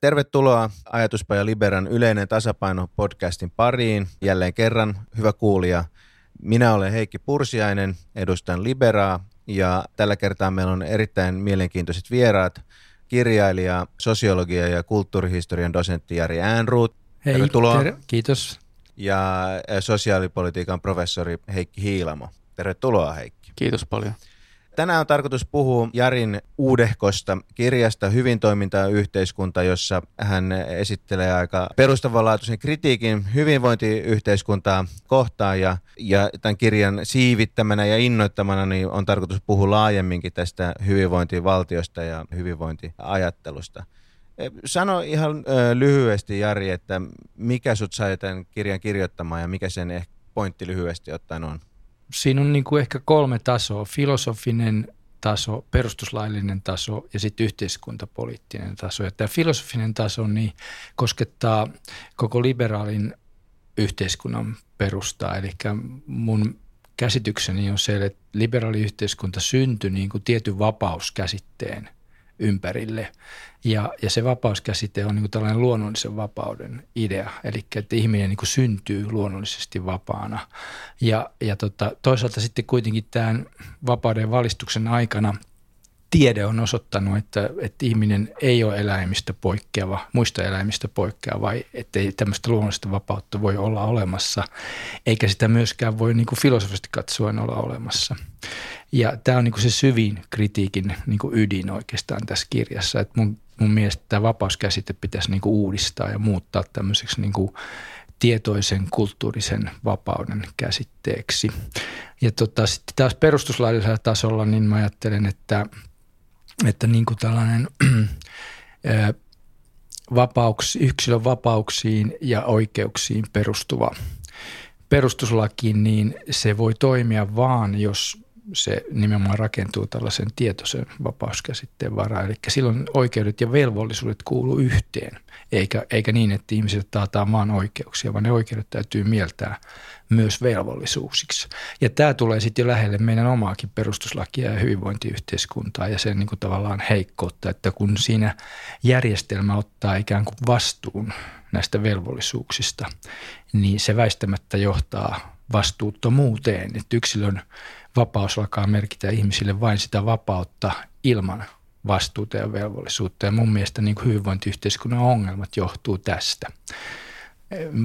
Tervetuloa Ajatuspaja Liberan yleinen tasapaino podcastin pariin. Jälleen kerran, hyvä kuulija. Minä olen Heikki Pursiainen, edustan Liberaa ja tällä kertaa meillä on erittäin mielenkiintoiset vieraat. Kirjailija, sosiologia ja kulttuurihistorian dosentti Jari Äänruut. Hei, Tervetuloa. Ter- kiitos. Ja sosiaalipolitiikan professori Heikki Hiilamo. Tervetuloa Heikki. Kiitos paljon. Tänään on tarkoitus puhua Jarin uudehkosta kirjasta Hyvin toimintaa yhteiskunta, jossa hän esittelee aika perustavanlaatuisen kritiikin hyvinvointiyhteiskuntaa kohtaan ja, ja tämän kirjan siivittämänä ja innoittamana niin on tarkoitus puhua laajemminkin tästä hyvinvointivaltiosta ja hyvinvointiajattelusta. Sano ihan lyhyesti Jari, että mikä sut sai tämän kirjan kirjoittamaan ja mikä sen ehkä pointti lyhyesti ottaen on? Siinä on niin kuin ehkä kolme tasoa. Filosofinen taso, perustuslaillinen taso ja sitten yhteiskuntapoliittinen taso. Ja tämä filosofinen taso niin koskettaa koko liberaalin yhteiskunnan perustaa. Eli mun käsitykseni on se, että liberaali yhteiskunta syntyi niin kuin tietyn vapauskäsitteen ympärille. Ja, ja se vapauskäsite on niin tällainen luonnollisen vapauden idea, eli että ihminen niin syntyy luonnollisesti vapaana. Ja, ja tota, toisaalta sitten kuitenkin tämän vapauden valistuksen aikana tiede on osoittanut, että, että ihminen ei ole eläimistä poikkeava, muista eläimistä poikkeava, vai ettei tämmöistä luonnollista vapautta voi olla olemassa, eikä sitä myöskään voi niin kuin filosofisesti katsoen olla olemassa. Ja tämä on niin kuin se syvin kritiikin niin kuin ydin oikeastaan tässä kirjassa, että mun, mun mielestä tämä vapauskäsite pitäisi niin kuin uudistaa ja muuttaa tämmöiseksi niin kuin tietoisen kulttuurisen vapauden käsitteeksi. Ja tota, sitten taas perustuslaillisella tasolla, niin mä ajattelen, että, että niin kuin tällainen vapauks, yksilön vapauksiin ja oikeuksiin perustuva perustuslaki, niin se voi toimia vaan, jos se nimenomaan rakentuu tällaisen tietoisen vapauskäsitteen varaan. Eli silloin oikeudet ja velvollisuudet kuuluu yhteen, eikä, eikä niin, että ihmiset taataan vain oikeuksia, vaan ne oikeudet täytyy mieltää myös velvollisuuksiksi. Ja tämä tulee sitten jo lähelle meidän omaakin perustuslakia ja hyvinvointiyhteiskuntaa ja sen niin kuin tavallaan heikkoutta, että kun siinä järjestelmä ottaa ikään kuin vastuun näistä velvollisuuksista, niin se väistämättä johtaa vastuuttomuuteen, että yksilön vapaus alkaa merkitä ihmisille vain sitä vapautta ilman vastuuta ja velvollisuutta. Ja mun mielestä niin hyvinvointiyhteiskunnan ongelmat johtuu tästä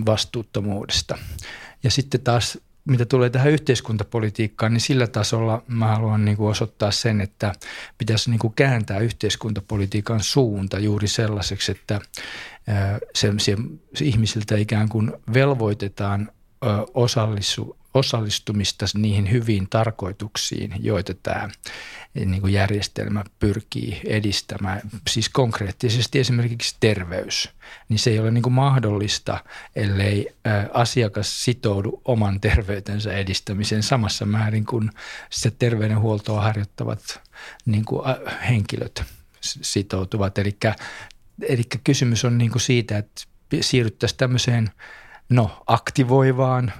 vastuuttomuudesta. Ja sitten taas mitä tulee tähän yhteiskuntapolitiikkaan, niin sillä tasolla mä haluan niin kuin osoittaa sen, että pitäisi niin kuin kääntää yhteiskuntapolitiikan suunta juuri sellaiseksi, että se, se, se ihmisiltä ikään kuin velvoitetaan osallisu, osallistumista niihin hyviin tarkoituksiin, joita tämä niin kuin järjestelmä pyrkii edistämään. Siis konkreettisesti esimerkiksi terveys, niin se ei ole niin kuin mahdollista, ellei asiakas sitoudu oman terveytensä edistämiseen samassa määrin kuin sitä terveydenhuoltoa harjoittavat niin kuin henkilöt sitoutuvat. Eli kysymys on niin kuin siitä, että siirryttäisiin tämmöiseen – no, aktivoivaan,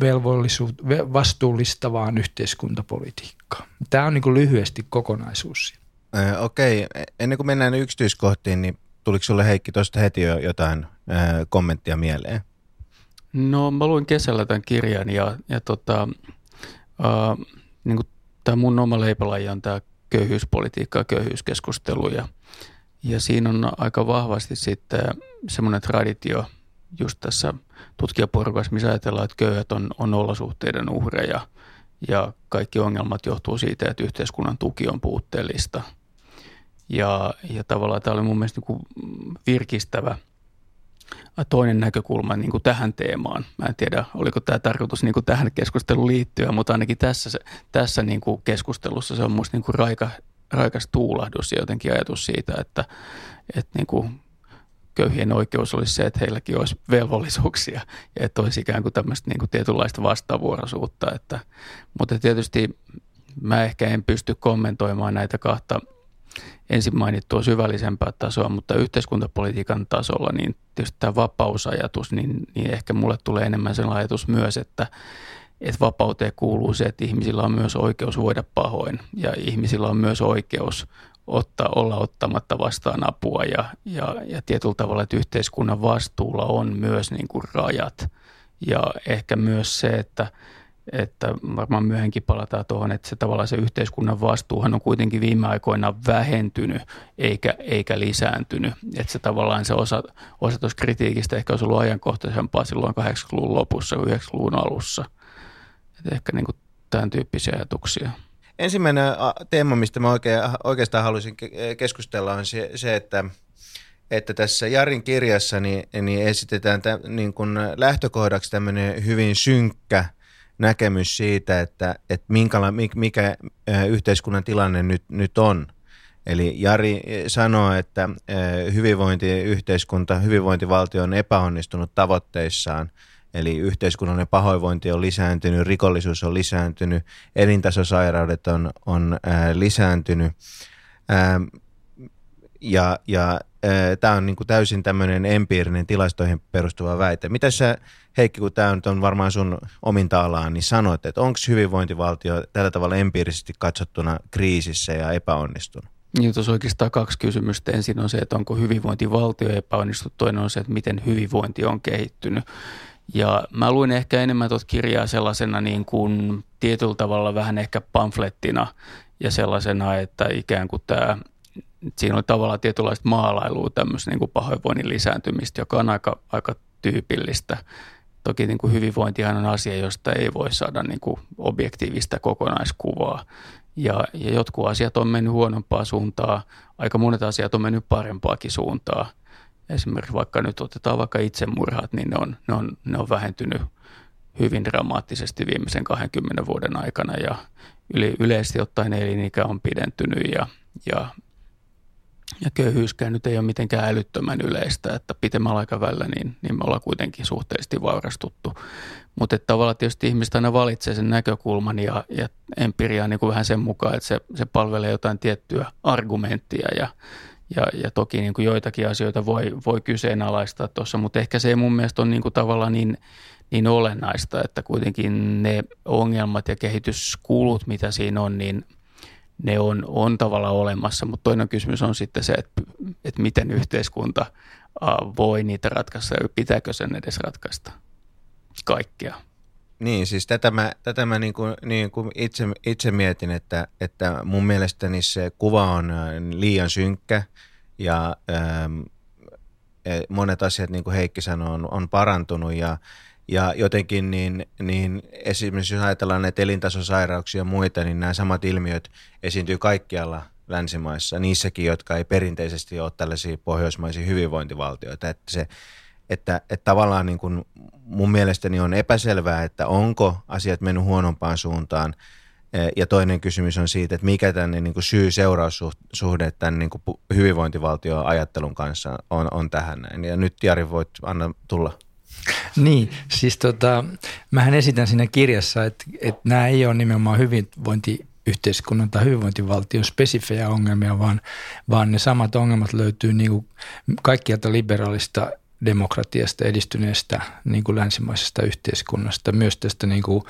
velvollisuut, vastuullistavaan yhteiskuntapolitiikkaan. Tämä on niin kuin lyhyesti kokonaisuus. Äh, okei, ennen kuin mennään yksityiskohtiin, niin tuliko sinulle Heikki tuosta heti jo jotain kommenttia mieleen? No mä luin kesällä tämän kirjan ja, ja tota, äh, niin kuin tämä mun oma leipälaji on tämä köyhyyspolitiikka ja köyhyyskeskustelu ja, ja siinä on aika vahvasti sitten semmoinen traditio – just tässä tutkijaporukassa, missä ajatellaan, että köyhät on, on olosuhteiden uhreja ja kaikki ongelmat johtuu siitä, että yhteiskunnan tuki on puutteellista. Ja, ja tavallaan tämä oli mun mielestä niin virkistävä toinen näkökulma niin kuin tähän teemaan. Mä en tiedä, oliko tämä tarkoitus niin kuin tähän keskusteluun liittyä, mutta ainakin tässä, tässä niin kuin keskustelussa se on minusta niin kuin raika, raikas tuulahdus ja jotenkin ajatus siitä, että, että niin kuin köyhien oikeus olisi se, että heilläkin olisi velvollisuuksia ja että olisi ikään kuin tämmöistä niin kuin tietynlaista vastavuoroisuutta. Että, mutta tietysti mä ehkä en pysty kommentoimaan näitä kahta ensin mainittua syvällisempää tasoa, mutta yhteiskuntapolitiikan tasolla niin tietysti tämä vapausajatus, niin, niin ehkä mulle tulee enemmän sellainen ajatus myös, että, että vapauteen kuuluu se, että ihmisillä on myös oikeus voida pahoin ja ihmisillä on myös oikeus ottaa, olla ottamatta vastaan apua ja, ja, ja tietyllä tavalla, että yhteiskunnan vastuulla on myös niin kuin rajat ja ehkä myös se, että, että varmaan myöhemmin palataan tuohon, että se tavallaan se yhteiskunnan vastuuhan on kuitenkin viime aikoina vähentynyt eikä, eikä lisääntynyt. Että se tavallaan se osa, osa tuossa kritiikistä ehkä olisi ollut ajankohtaisempaa silloin 80-luvun lopussa kuin 90-luvun alussa. Että ehkä niin kuin tämän tyyppisiä ajatuksia. Ensimmäinen teema, mistä mä oikein, oikeastaan haluaisin keskustella, on se, se että, että tässä Jarin kirjassa niin, niin esitetään tä, niin kuin lähtökohdaksi tämmöinen hyvin synkkä näkemys siitä, että, että minkäla, mikä yhteiskunnan tilanne nyt, nyt on. Eli Jari sanoo, että hyvinvointiyhteiskunta, hyvinvointivaltio on epäonnistunut tavoitteissaan – Eli yhteiskunnallinen pahoinvointi on lisääntynyt, rikollisuus on lisääntynyt, elintasosairaudet on, on ää, lisääntynyt. Ää, ja ja tämä on niin kuin täysin tämmöinen empiirinen tilastoihin perustuva väite. Mitä sä, Heikki, kun tämä on varmaan sun ominta alaan, niin sanoit, että onko hyvinvointivaltio tällä tavalla empiirisesti katsottuna kriisissä ja epäonnistunut? Niin, tuossa oikeastaan kaksi kysymystä. Ensin on se, että onko hyvinvointivaltio epäonnistunut. Toinen on se, että miten hyvinvointi on kehittynyt. Ja mä luin ehkä enemmän tuota kirjaa sellaisena niin kuin tietyllä tavalla vähän ehkä pamflettina ja sellaisena, että ikään kuin tämä, siinä oli tavallaan tietynlaista maalailua tämmöistä niin kuin pahoinvoinnin lisääntymistä, joka on aika, aika tyypillistä. Toki niin kuin hyvinvointihan on asia, josta ei voi saada niin kuin objektiivista kokonaiskuvaa. Ja, ja jotkut asiat on mennyt huonompaa suuntaa, aika monet asiat on mennyt parempaakin suuntaa – esimerkiksi vaikka nyt otetaan vaikka itsemurhat, niin ne on, ne on, ne on vähentynyt hyvin dramaattisesti viimeisen 20 vuoden aikana ja yle, yleisesti ottaen elinikä on pidentynyt ja, ja, ja köyhyyskään nyt ei ole mitenkään älyttömän yleistä, että pitemmällä aikavälillä niin, niin me ollaan kuitenkin suhteellisesti vaurastuttu. Mutta tavallaan tietysti ihmiset aina valitsee sen näkökulman ja, ja empiria niin kuin vähän sen mukaan, että se, se palvelee jotain tiettyä argumenttia ja, ja, ja toki niin kuin joitakin asioita voi, voi kyseenalaistaa tuossa, mutta ehkä se ei mun mielestä ole niin kuin tavallaan niin, niin olennaista, että kuitenkin ne ongelmat ja kehityskulut, mitä siinä on, niin ne on, on tavallaan olemassa. Mutta toinen kysymys on sitten se, että, että miten yhteiskunta voi niitä ratkaista ja pitääkö sen edes ratkaista kaikkea. Niin, siis tätä mä, tätä mä niin kuin, niin kuin itse, itse mietin, että, että mun mielestäni se kuva on äh, liian synkkä ja ähm, e, monet asiat, niin kuin Heikki sanoi, on, on parantunut ja, ja jotenkin niin, niin esimerkiksi jos ajatellaan näitä elintasosairauksia ja muita, niin nämä samat ilmiöt esiintyy kaikkialla länsimaissa, niissäkin, jotka ei perinteisesti ole tällaisia pohjoismaisia hyvinvointivaltioita. Että se, että, että tavallaan niin kuin mun mielestäni on epäselvää, että onko asiat mennyt huonompaan suuntaan. E, ja toinen kysymys on siitä, että mikä tänne niin syy-seuraussuhde tämän niin kuin hyvinvointivaltio-ajattelun kanssa on, on tähän näin. Ja nyt Jari voit anna tulla. Niin, siis tota, mähän esitän siinä kirjassa, että, että nämä ei ole nimenomaan hyvinvointi yhteiskunnan tai hyvinvointivaltion spesifejä ongelmia, vaan, vaan ne samat ongelmat löytyy niin kuin kaikkialta liberaalista demokratiasta, edistyneestä niin kuin länsimaisesta yhteiskunnasta, myös tästä niin kuin,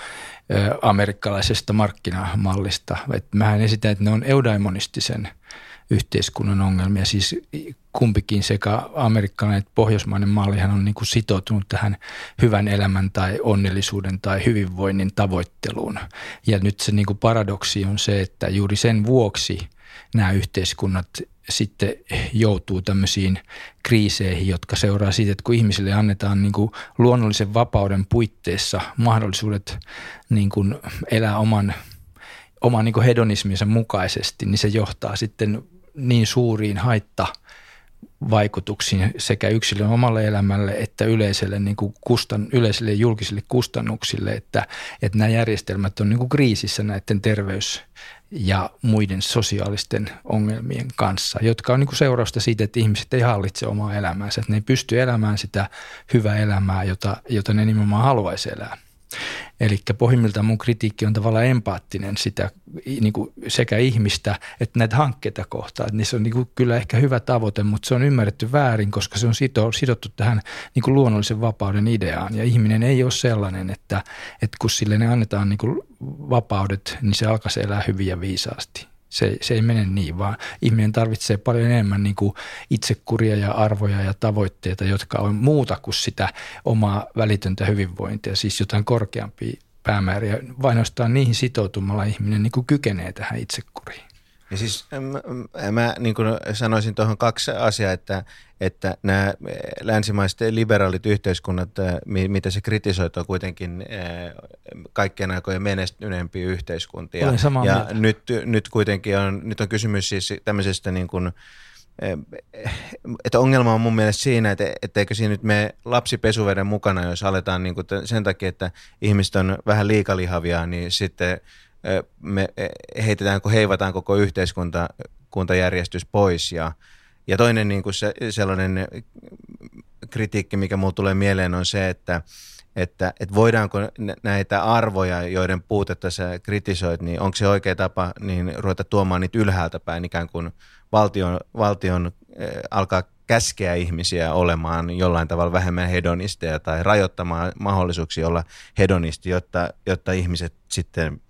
ä, amerikkalaisesta markkinamallista. Et mähän esitän, että ne on eudaimonistisen yhteiskunnan ongelmia. Siis kumpikin sekä amerikkalainen että pohjoismainen mallihan on niin kuin sitoutunut tähän hyvän elämän tai onnellisuuden tai hyvinvoinnin tavoitteluun. Ja nyt se niin kuin paradoksi on se, että juuri sen vuoksi nämä yhteiskunnat sitten joutuu tämmöisiin kriiseihin, jotka seuraa siitä, että kun ihmisille annetaan niin kuin luonnollisen vapauden puitteissa mahdollisuudet niin kuin elää oman, oman niin kuin hedonisminsa mukaisesti, niin se johtaa sitten niin suuriin haitta vaikutuksiin sekä yksilön omalle elämälle että yleiselle, niin kuin kustan, yleiselle julkisille kustannuksille, että, että nämä järjestelmät on niin kuin kriisissä näiden terveys- ja muiden sosiaalisten ongelmien kanssa, jotka on niin kuin seurausta siitä, että ihmiset ei hallitse omaa elämäänsä, että ne ei pysty elämään sitä hyvää elämää, jota, jota ne nimenomaan haluaisi elää. Eli pohjimmiltaan mun kritiikki on tavallaan empaattinen sitä niin kuin sekä ihmistä että näitä hankkeita kohtaan. Se on niin kuin kyllä ehkä hyvä tavoite, mutta se on ymmärretty väärin, koska se on sidottu tähän niin kuin luonnollisen vapauden ideaan. Ja ihminen ei ole sellainen, että, että kun sille ne annetaan niin kuin vapaudet, niin se alkaisi elää hyvin ja viisaasti Se, se ei mene niin, vaan ihminen tarvitsee paljon enemmän niin kuin itsekuria ja arvoja ja tavoitteita, jotka on muuta kuin sitä omaa välitöntä hyvinvointia, siis jotain korkeampia päämääriä. Vain niihin sitoutumalla ihminen niin kuin kykenee tähän itsekuriin. Ja siis mä, mä niin kuin sanoisin tuohon kaksi asiaa, että, että nämä länsimaiset liberaalit yhteiskunnat, mitä se kritisoi, on kuitenkin kaikkien aikojen menestyneempiä yhteiskuntia. Olen samaa ja mieltä. nyt, nyt kuitenkin on, nyt on kysymys siis tämmöisestä niin kuin, että ongelma on mun mielestä siinä, että etteikö siinä nyt me lapsi pesuveden mukana, jos aletaan niin kuin sen takia, että ihmiset on vähän liikalihavia, niin sitten me heitetään, kun heivataan koko yhteiskunta kuntajärjestys pois. Ja, ja toinen niin kuin se, sellainen kritiikki, mikä mulle tulee mieleen, on se, että, että, että voidaanko näitä arvoja, joiden puutetta sä kritisoit, niin onko se oikea tapa niin ruveta tuomaan niitä ylhäältä päin, ikään kuin valtion, valtion äh, alkaa käskeä ihmisiä olemaan jollain tavalla vähemmän hedonisteja tai rajoittamaan mahdollisuuksia olla hedonisti, jotta, jotta ihmiset sitten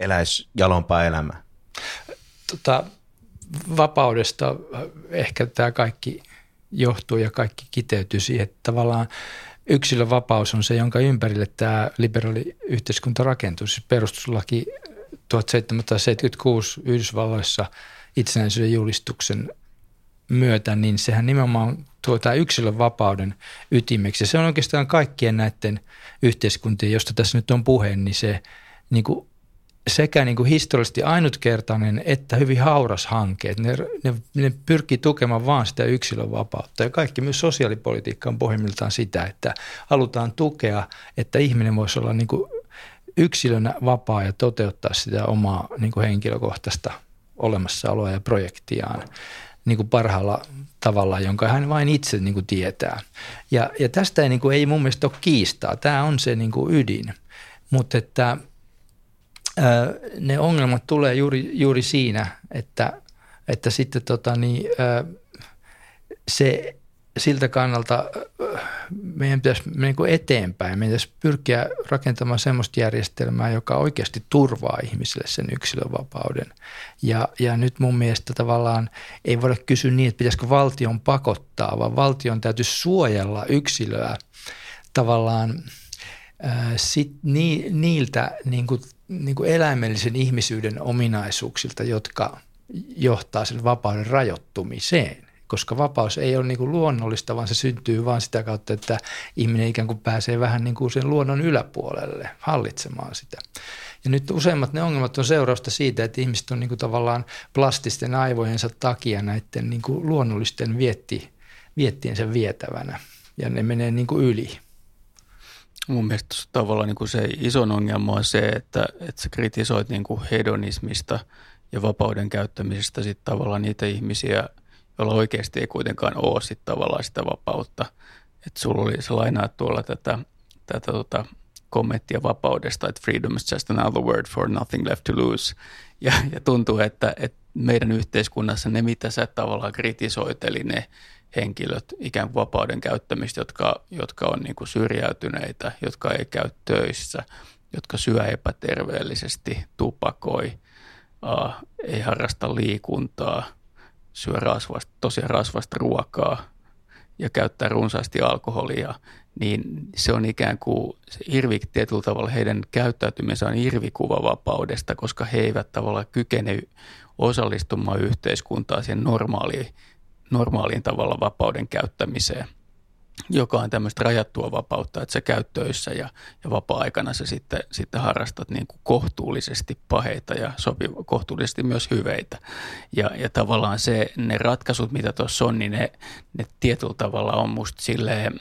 eläisi jalompaa elämää? Tota, vapaudesta ehkä tämä kaikki johtuu ja kaikki kiteytyy siihen, että tavallaan yksilön vapaus on se, jonka ympärille tämä liberaali yhteiskunta rakentuu. Siis perustuslaki 1776 Yhdysvalloissa itsenäisyyden julistuksen myötä, niin sehän nimenomaan tuo tämä yksilön vapauden ytimeksi. Se on oikeastaan kaikkien näiden yhteiskuntien, josta tässä nyt on puhe, niin se niin kuin sekä niin kuin historiallisesti ainutkertainen että hyvin hauras hanke. Ne, ne, ne pyrkii tukemaan vaan sitä yksilön vapautta. Ja kaikki myös sosiaalipolitiikka on pohjimmiltaan sitä, että halutaan tukea, että ihminen voisi olla niin kuin yksilönä vapaa ja toteuttaa sitä omaa niin kuin henkilökohtaista olemassaoloa ja projektiaan niin kuin parhaalla tavalla, jonka hän vain itse niin kuin tietää. Ja, ja tästä ei, niin kuin, ei mun mielestä ole kiistaa. Tämä on se niin kuin ydin. Mutta että – ne ongelmat tulee juuri, juuri siinä, että, että sitten tota, niin, se siltä kannalta meidän pitäisi niin eteenpäin. Meidän pitäisi pyrkiä rakentamaan sellaista järjestelmää, joka oikeasti turvaa ihmisille sen yksilönvapauden. Ja, ja nyt mun mielestä tavallaan ei voida kysyä niin, että pitäisikö valtion pakottaa, vaan valtion täytyy suojella yksilöä tavallaan ää, sit, ni, niiltä niin kuin niin kuin eläimellisen ihmisyyden ominaisuuksilta, jotka johtaa sen vapauden rajoittumiseen. Koska vapaus ei ole niin kuin luonnollista, vaan se syntyy vain sitä kautta, että ihminen ikään kuin pääsee vähän niin kuin sen luonnon yläpuolelle hallitsemaan sitä. Ja nyt useimmat ne ongelmat on seurausta siitä, että ihmiset on niin kuin tavallaan plastisten aivojensa takia näiden niin kuin luonnollisten vietti, viettiensä vietävänä. Ja ne menee niin kuin yli. Mun mielestä tavallaan niin kuin se iso ongelma on se, että, että sä kritisoit niin kuin hedonismista ja vapauden käyttämisestä sitten tavallaan niitä ihmisiä, joilla oikeasti ei kuitenkaan ole sit tavallaan sitä vapautta. Että sulla oli, sä lainaat tuolla tätä, tätä tota, kommenttia vapaudesta, että freedom is just another word for nothing left to lose. Ja, ja tuntuu, että, että meidän yhteiskunnassa ne, mitä sä tavallaan kritisoit, eli ne henkilöt ikään kuin vapauden käyttämistä, jotka, jotka on niin kuin syrjäytyneitä, jotka ei käy töissä, jotka syö epäterveellisesti, tupakoi, uh, ei harrasta liikuntaa, syö rasvasta, tosiaan rasvasta ruokaa ja käyttää runsaasti alkoholia, niin se on ikään kuin se irvi, tietyllä tavalla heidän käyttäytymisensä on irvikuva vapaudesta, koska he eivät tavallaan kykene osallistumaan yhteiskuntaan siihen normaaliin normaaliin tavalla vapauden käyttämiseen, joka on tämmöistä rajattua vapautta, että sä käyt töissä ja, ja vapaa-aikana sä sitten, sitten harrastat niin kuin kohtuullisesti paheita ja sopiva, kohtuullisesti myös hyveitä. Ja, ja tavallaan se, ne ratkaisut, mitä tuossa on, niin ne, ne tietyllä tavalla on musta silleen,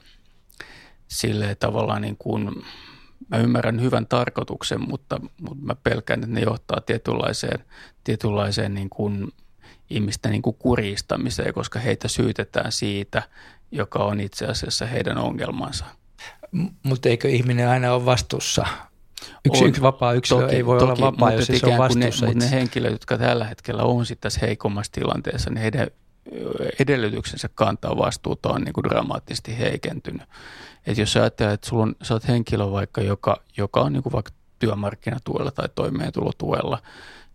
silleen tavallaan niin kuin, mä ymmärrän hyvän tarkoituksen, mutta, mutta mä pelkään, että ne johtaa tietynlaiseen, tietynlaiseen niin kuin – ihmisten niin kuin kuristamiseen, koska heitä syytetään siitä, joka on itse asiassa heidän ongelmansa. Mutta eikö ihminen aina ole vastuussa? Yksi, on, yksi vapaa yksilö toki, ei voi toki, olla vapaa, jos se on vastuussa. Ne, mutta ne henkilöt, jotka tällä hetkellä on sitten tässä heikommassa tilanteessa, niin heidän edellytyksensä kantaa vastuuta on niin kuin dramaattisesti heikentynyt. Et jos sä ajattelet, että sulla on, sä oot henkilö vaikka, joka, joka on niin kuin vaikka työmarkkinatuella tai toimeentulotuella,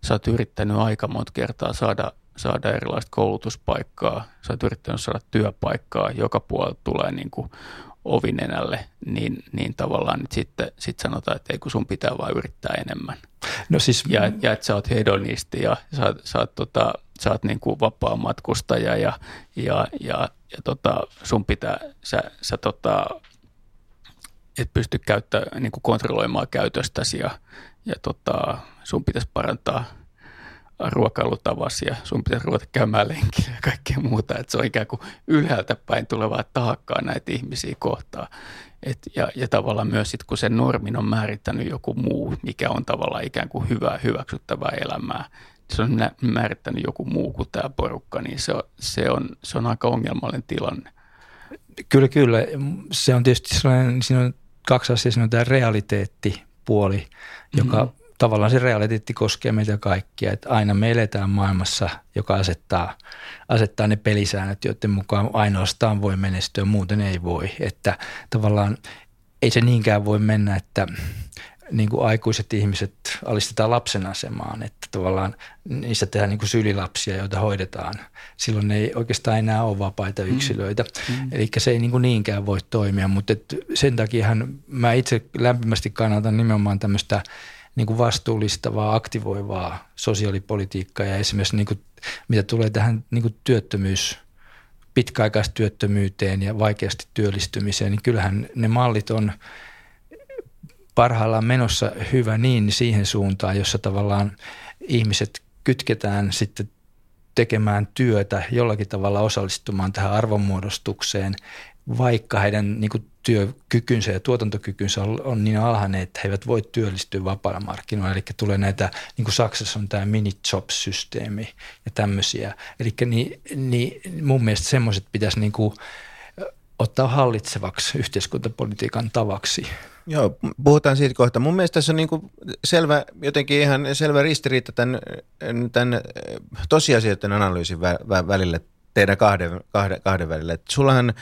sä oot yrittänyt aika monta kertaa saada, saada erilaista koulutuspaikkaa, sä oot yrittänyt saada työpaikkaa, joka puolella tulee niin kuin ovinenälle, niin, niin tavallaan nyt sitten sit sanotaan, että ei kun sun pitää vaan yrittää enemmän. No siis, ja, ja että sä oot hedonisti ja sä, sä oot, tota, sä oot niin kuin vapaa matkustaja ja, ja, ja, ja tota, sun pitää, sä, sä tota, et pysty käyttää, niin kuin kontrolloimaan käytöstäsi ja, ja tota, sun pitäisi parantaa ruokailutavasi ja sun pitäisi ruveta käymään lenkillä ja kaikkea muuta. Että se on ikään kuin ylhäältä päin tulevaa taakkaa näitä ihmisiä kohtaan. Et, ja, ja tavallaan myös sit, kun sen normin on määrittänyt joku muu, mikä on tavallaan ikään kuin hyvää, hyväksyttävää elämää, se on määrittänyt joku muu kuin tämä porukka, niin se on, se on, se on aika ongelmallinen tilanne. Kyllä, kyllä. Se on tietysti sellainen, siinä on kaksi asiaa. Siinä on tämä realiteettipuoli, joka mm-hmm. Tavallaan se realiteetti koskee meitä kaikkia. Että aina me eletään maailmassa, joka asettaa, asettaa ne pelisäännöt, joiden mukaan ainoastaan voi menestyä, muuten ei voi. Että tavallaan ei se niinkään voi mennä, että niin kuin aikuiset ihmiset alistetaan lapsen asemaan, että tavallaan niistä tehdään niin kuin sylilapsia, joita hoidetaan. Silloin ne ei oikeastaan enää ole vapaita mm. yksilöitä. Mm. Eli se ei niin kuin niinkään voi toimia, mutta et sen takia mä itse lämpimästi kannatan nimenomaan tämmöistä niin kuin vastuullistavaa, aktivoivaa sosiaalipolitiikkaa ja esimerkiksi niin kuin, mitä tulee tähän niin kuin työttömyys, pitkäaikaistyöttömyyteen ja vaikeasti työllistymiseen, niin kyllähän ne mallit on – parhaillaan menossa hyvä niin siihen suuntaan, jossa tavallaan ihmiset kytketään sitten tekemään työtä, jollakin tavalla osallistumaan tähän arvonmuodostukseen, vaikka heidän niin kuin, työkykynsä ja tuotantokykynsä on, on niin alhainen, että he eivät voi työllistyä vapailla markkinoilla. Eli tulee näitä, niin kuin Saksassa on tämä mini-job-systeemi ja tämmöisiä. Eli niin, niin mun mielestä semmoiset pitäisi niin kuin, ottaa hallitsevaksi yhteiskuntapolitiikan tavaksi. Joo, puhutaan siitä kohta. Mun mielestä tässä on niin selvä, jotenkin ihan selvä ristiriita tämän, tämän tosiasioiden analyysin vä, välillä, teidän kahden, kahden, kahden välillä. Et sullahan,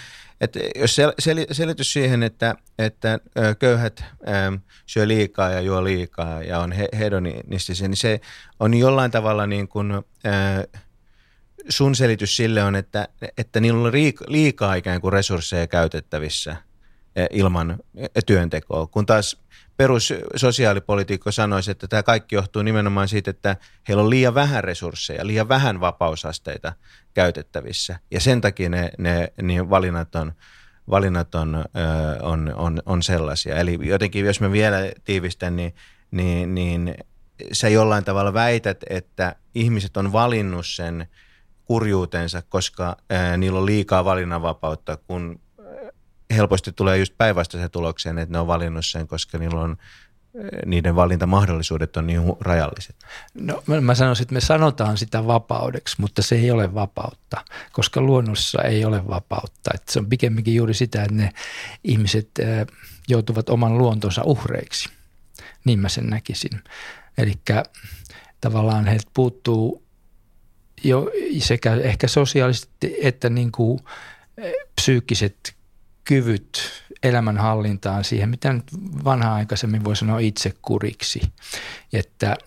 että jos sel, sel, selitys siihen, että, että köyhät ähm, syö liikaa ja juo liikaa ja on he, hedonistisia, niin se on jollain tavalla niin kuin, äh, sun selitys sille on, että, että niillä on liikaa ikään kuin resursseja käytettävissä – ilman työntekoa, kun taas perussosiaalipolitiikko sanoisi, että tämä kaikki johtuu nimenomaan siitä, että heillä on liian vähän resursseja, liian vähän vapausasteita käytettävissä. Ja sen takia ne, ne niin valinnat on, valinnat on, on, on, on sellaisia. Eli jotenkin, jos mä vielä tiivistän, niin, niin, niin sä jollain tavalla väität, että ihmiset on valinnut sen kurjuutensa, koska ää, niillä on liikaa valinnanvapautta, kun helposti tulee just päinvastaiseen tulokseen, että ne on valinnut sen, koska niillä on eh, niiden valintamahdollisuudet on niin rajalliset. No mä sanoisin, että me sanotaan sitä vapaudeksi, mutta se ei ole vapautta, koska luonnossa ei ole vapautta. Että se on pikemminkin juuri sitä, että ne ihmiset eh, joutuvat oman luontonsa uhreiksi. Niin mä sen näkisin. Eli tavallaan heiltä puuttuu jo sekä ehkä sosiaalisesti että niin kuin eh, psyykkiset kyvyt elämänhallintaan siihen, mitä nyt vanha-aikaisemmin voi sanoa itsekuriksi. Että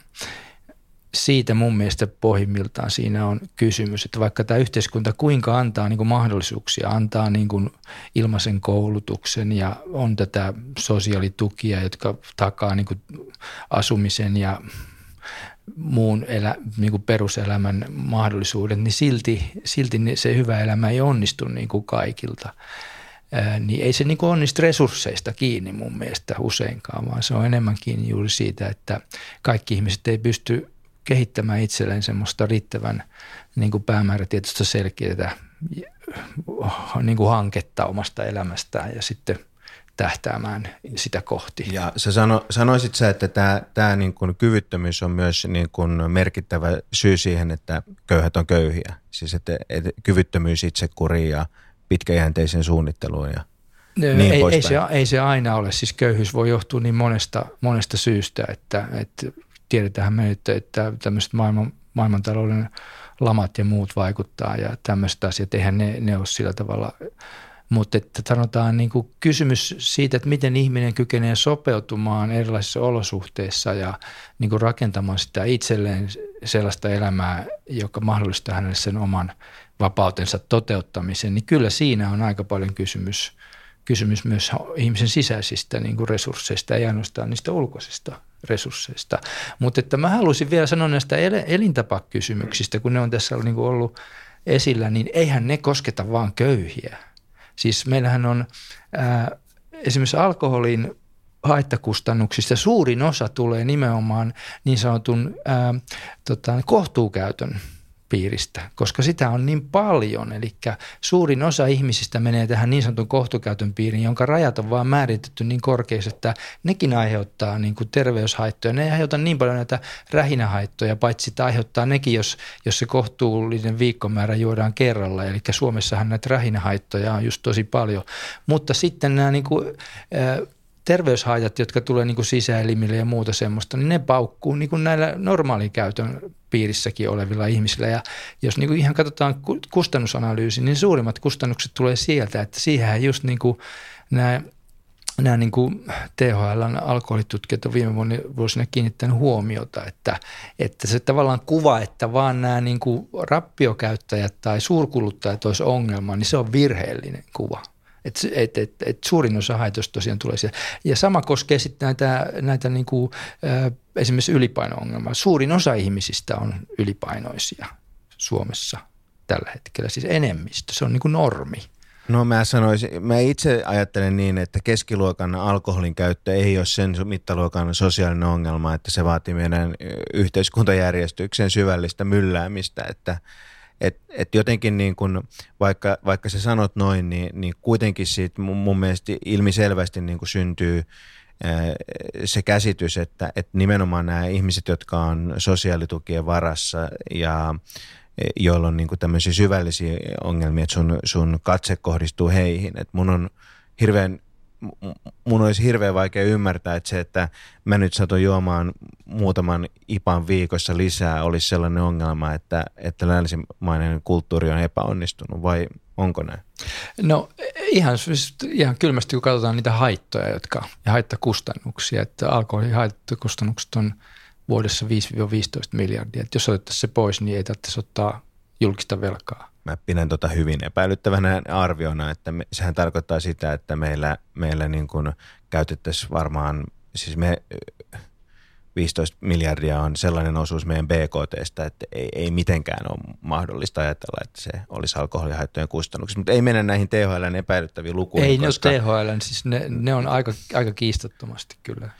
siitä mun mielestä pohjimmiltaan siinä on kysymys, että vaikka tämä yhteiskunta kuinka antaa niin kuin mahdollisuuksia, antaa niin kuin ilmaisen koulutuksen ja on tätä sosiaalitukia, jotka takaa niin kuin asumisen ja muun elä, niin kuin peruselämän mahdollisuudet, niin silti, silti se hyvä elämä ei onnistu niin kuin kaikilta niin ei se niin ole niistä resursseista kiinni mun mielestä useinkaan, vaan se on enemmän kiinni juuri siitä, että kaikki ihmiset ei pysty kehittämään itselleen semmoista riittävän niin kuin päämäärätietoista selkeää niin kuin hanketta omasta elämästään ja sitten tähtäämään sitä kohti. Ja sä sano, sanoisit sä, että tämä, tämä niin kuin kyvyttömyys on myös niin kuin merkittävä syy siihen, että köyhät on köyhiä. Siis että, että kyvyttömyys itsekuriin ja pitkäjänteisen suunnitteluun ja niin ei, ei, se, ei se aina ole. Siis köyhyys voi johtua niin monesta, monesta syystä, että, että tiedetään me, että, että tämmöiset maailman, maailmantalouden lamat ja muut vaikuttaa ja tämmöiset asiat, eihän ne, ne ole sillä tavalla. Mutta että sanotaan niin kuin kysymys siitä, että miten ihminen kykenee sopeutumaan erilaisissa olosuhteissa ja niin kuin rakentamaan sitä itselleen sellaista elämää, joka mahdollistaa hänelle sen oman vapautensa toteuttamisen, niin kyllä siinä on aika paljon kysymys, kysymys myös ihmisen sisäisistä niin kuin resursseista, ei ainoastaan niistä ulkoisista resursseista. Mutta että mä haluaisin vielä sanoa näistä elintapakysymyksistä, kun ne on tässä niin kuin ollut esillä, niin eihän ne kosketa vaan köyhiä. Siis meillähän on ää, esimerkiksi alkoholin haittakustannuksista suurin osa tulee nimenomaan niin sanotun ää, tota, kohtuukäytön piiristä, koska sitä on niin paljon. Eli suurin osa ihmisistä menee tähän niin sanotun kohtukäytön piiriin, jonka rajat on vaan määritetty niin korkeiksi, että nekin aiheuttaa niin kuin terveyshaittoja. Ne ei aiheuta niin paljon näitä rähinähaittoja, paitsi että aiheuttaa nekin, jos, jos se kohtuullinen viikkomäärä juodaan kerralla. Eli Suomessahan näitä rähinähaittoja on just tosi paljon. Mutta sitten nämä niin kuin, terveyshaitat, jotka tulee niin kuin sisäelimille ja muuta semmoista, niin ne paukkuu niin kuin näillä normaalin käytön piirissäkin olevilla ihmisillä. Ja jos niin kuin ihan katsotaan kustannusanalyysi, niin suurimmat kustannukset tulee sieltä, että siihen just niin kuin nämä nämä niin kuin THLn alkoholitutkijat on viime vuosina kiinnittänyt huomiota, että, että se tavallaan kuva, että vaan nämä niin kuin rappiokäyttäjät tai suurkuluttajat olisi ongelma, niin se on virheellinen kuva. Et, et, et, et suurin osa haitoista tosiaan tulee sieltä. Ja sama koskee sitten näitä, näitä niin kuin, esimerkiksi ylipaino-ongelmaa. Suurin osa ihmisistä on ylipainoisia Suomessa tällä hetkellä, siis enemmistö. Se on niin kuin normi. No mä sanoisin, mä itse ajattelen niin, että keskiluokan alkoholin käyttö ei ole sen mittaluokan sosiaalinen ongelma, että se vaatii meidän yhteiskuntajärjestyksen syvällistä mylläämistä, että et, et jotenkin niin kun, vaikka, vaikka sä sanot noin, niin, niin kuitenkin siitä mun, mun mielestä ilmiselvästi niin syntyy se käsitys, että, että nimenomaan nämä ihmiset, jotka on sosiaalitukien varassa ja e, joilla on niin kuin tämmöisiä syvällisiä ongelmia, että sun, sun katse kohdistuu heihin. Että mun on hirveän mun olisi hirveän vaikea ymmärtää, että se, että mä nyt satun juomaan muutaman ipan viikossa lisää, olisi sellainen ongelma, että, että länsimainen kulttuuri on epäonnistunut, vai onko näin? No ihan, siis ihan kylmästi, kun katsotaan niitä haittoja jotka, ja haittakustannuksia, että alkoholin haittakustannukset on vuodessa 5-15 miljardia. Että jos otettaisiin se pois, niin ei tarvitsisi ottaa julkista velkaa mä pidän tota hyvin epäilyttävänä arviona, että me, sehän tarkoittaa sitä, että meillä, meillä niin kuin käytettäisiin varmaan, siis me 15 miljardia on sellainen osuus meidän BKTstä, että ei, ei mitenkään ole mahdollista ajatella, että se olisi alkoholihaittojen kustannuksissa. Mutta ei mennä näihin THLn epäilyttäviin lukuihin. Ei koska... ne ole THLn, siis ne, ne on aika, aika kiistattomasti kyllä.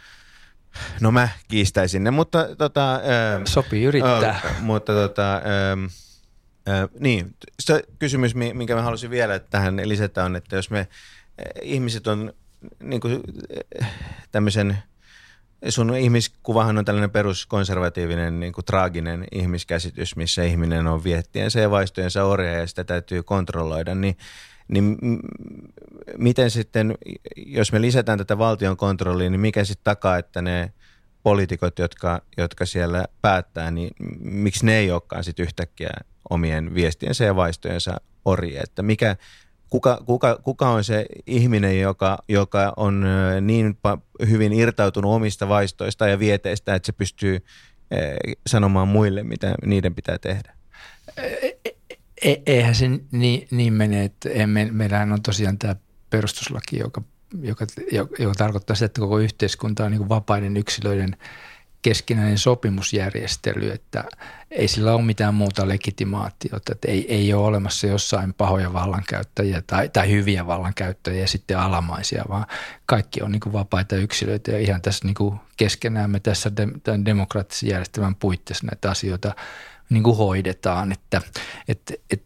No mä kiistäisin ne, mutta tota... Sopii yrittää. Äh, mutta tota... Äh, Äh, niin, se kysymys, minkä mä halusin vielä tähän lisätä on, että jos me ihmiset on niin kuin, tämmöisen, sun ihmiskuvahan on tällainen peruskonservatiivinen, niin kuin traaginen ihmiskäsitys, missä ihminen on viettiensä ja vaistojensa orja ja sitä täytyy kontrolloida, niin niin miten sitten, jos me lisätään tätä valtion kontrollia, niin mikä sitten takaa, että ne poliitikot, jotka, jotka siellä päättää, niin miksi ne ei olekaan sitten yhtäkkiä omien viestiensä ja vaistojensa ori, että mikä, kuka, kuka, kuka on se ihminen, joka, joka on niin hyvin irtautunut omista vaistoista ja vieteistä, että se pystyy sanomaan muille, mitä niiden pitää tehdä? E, e, e, eihän se niin, niin mene, että me, meillähän on tosiaan tämä perustuslaki, joka, joka, joka, joka tarkoittaa sitä, että koko yhteiskunta on niin vapaiden yksilöiden – keskinäinen sopimusjärjestely, että ei sillä ole mitään muuta legitimaatiota, että ei, ei ole olemassa jossain pahoja vallankäyttäjiä tai, tai hyviä vallankäyttäjiä ja sitten alamaisia, vaan kaikki on niin vapaita yksilöitä ja ihan tässä niin keskenään me tässä de, demokraattisen järjestelmän puitteissa näitä asioita niin hoidetaan, että, et, et,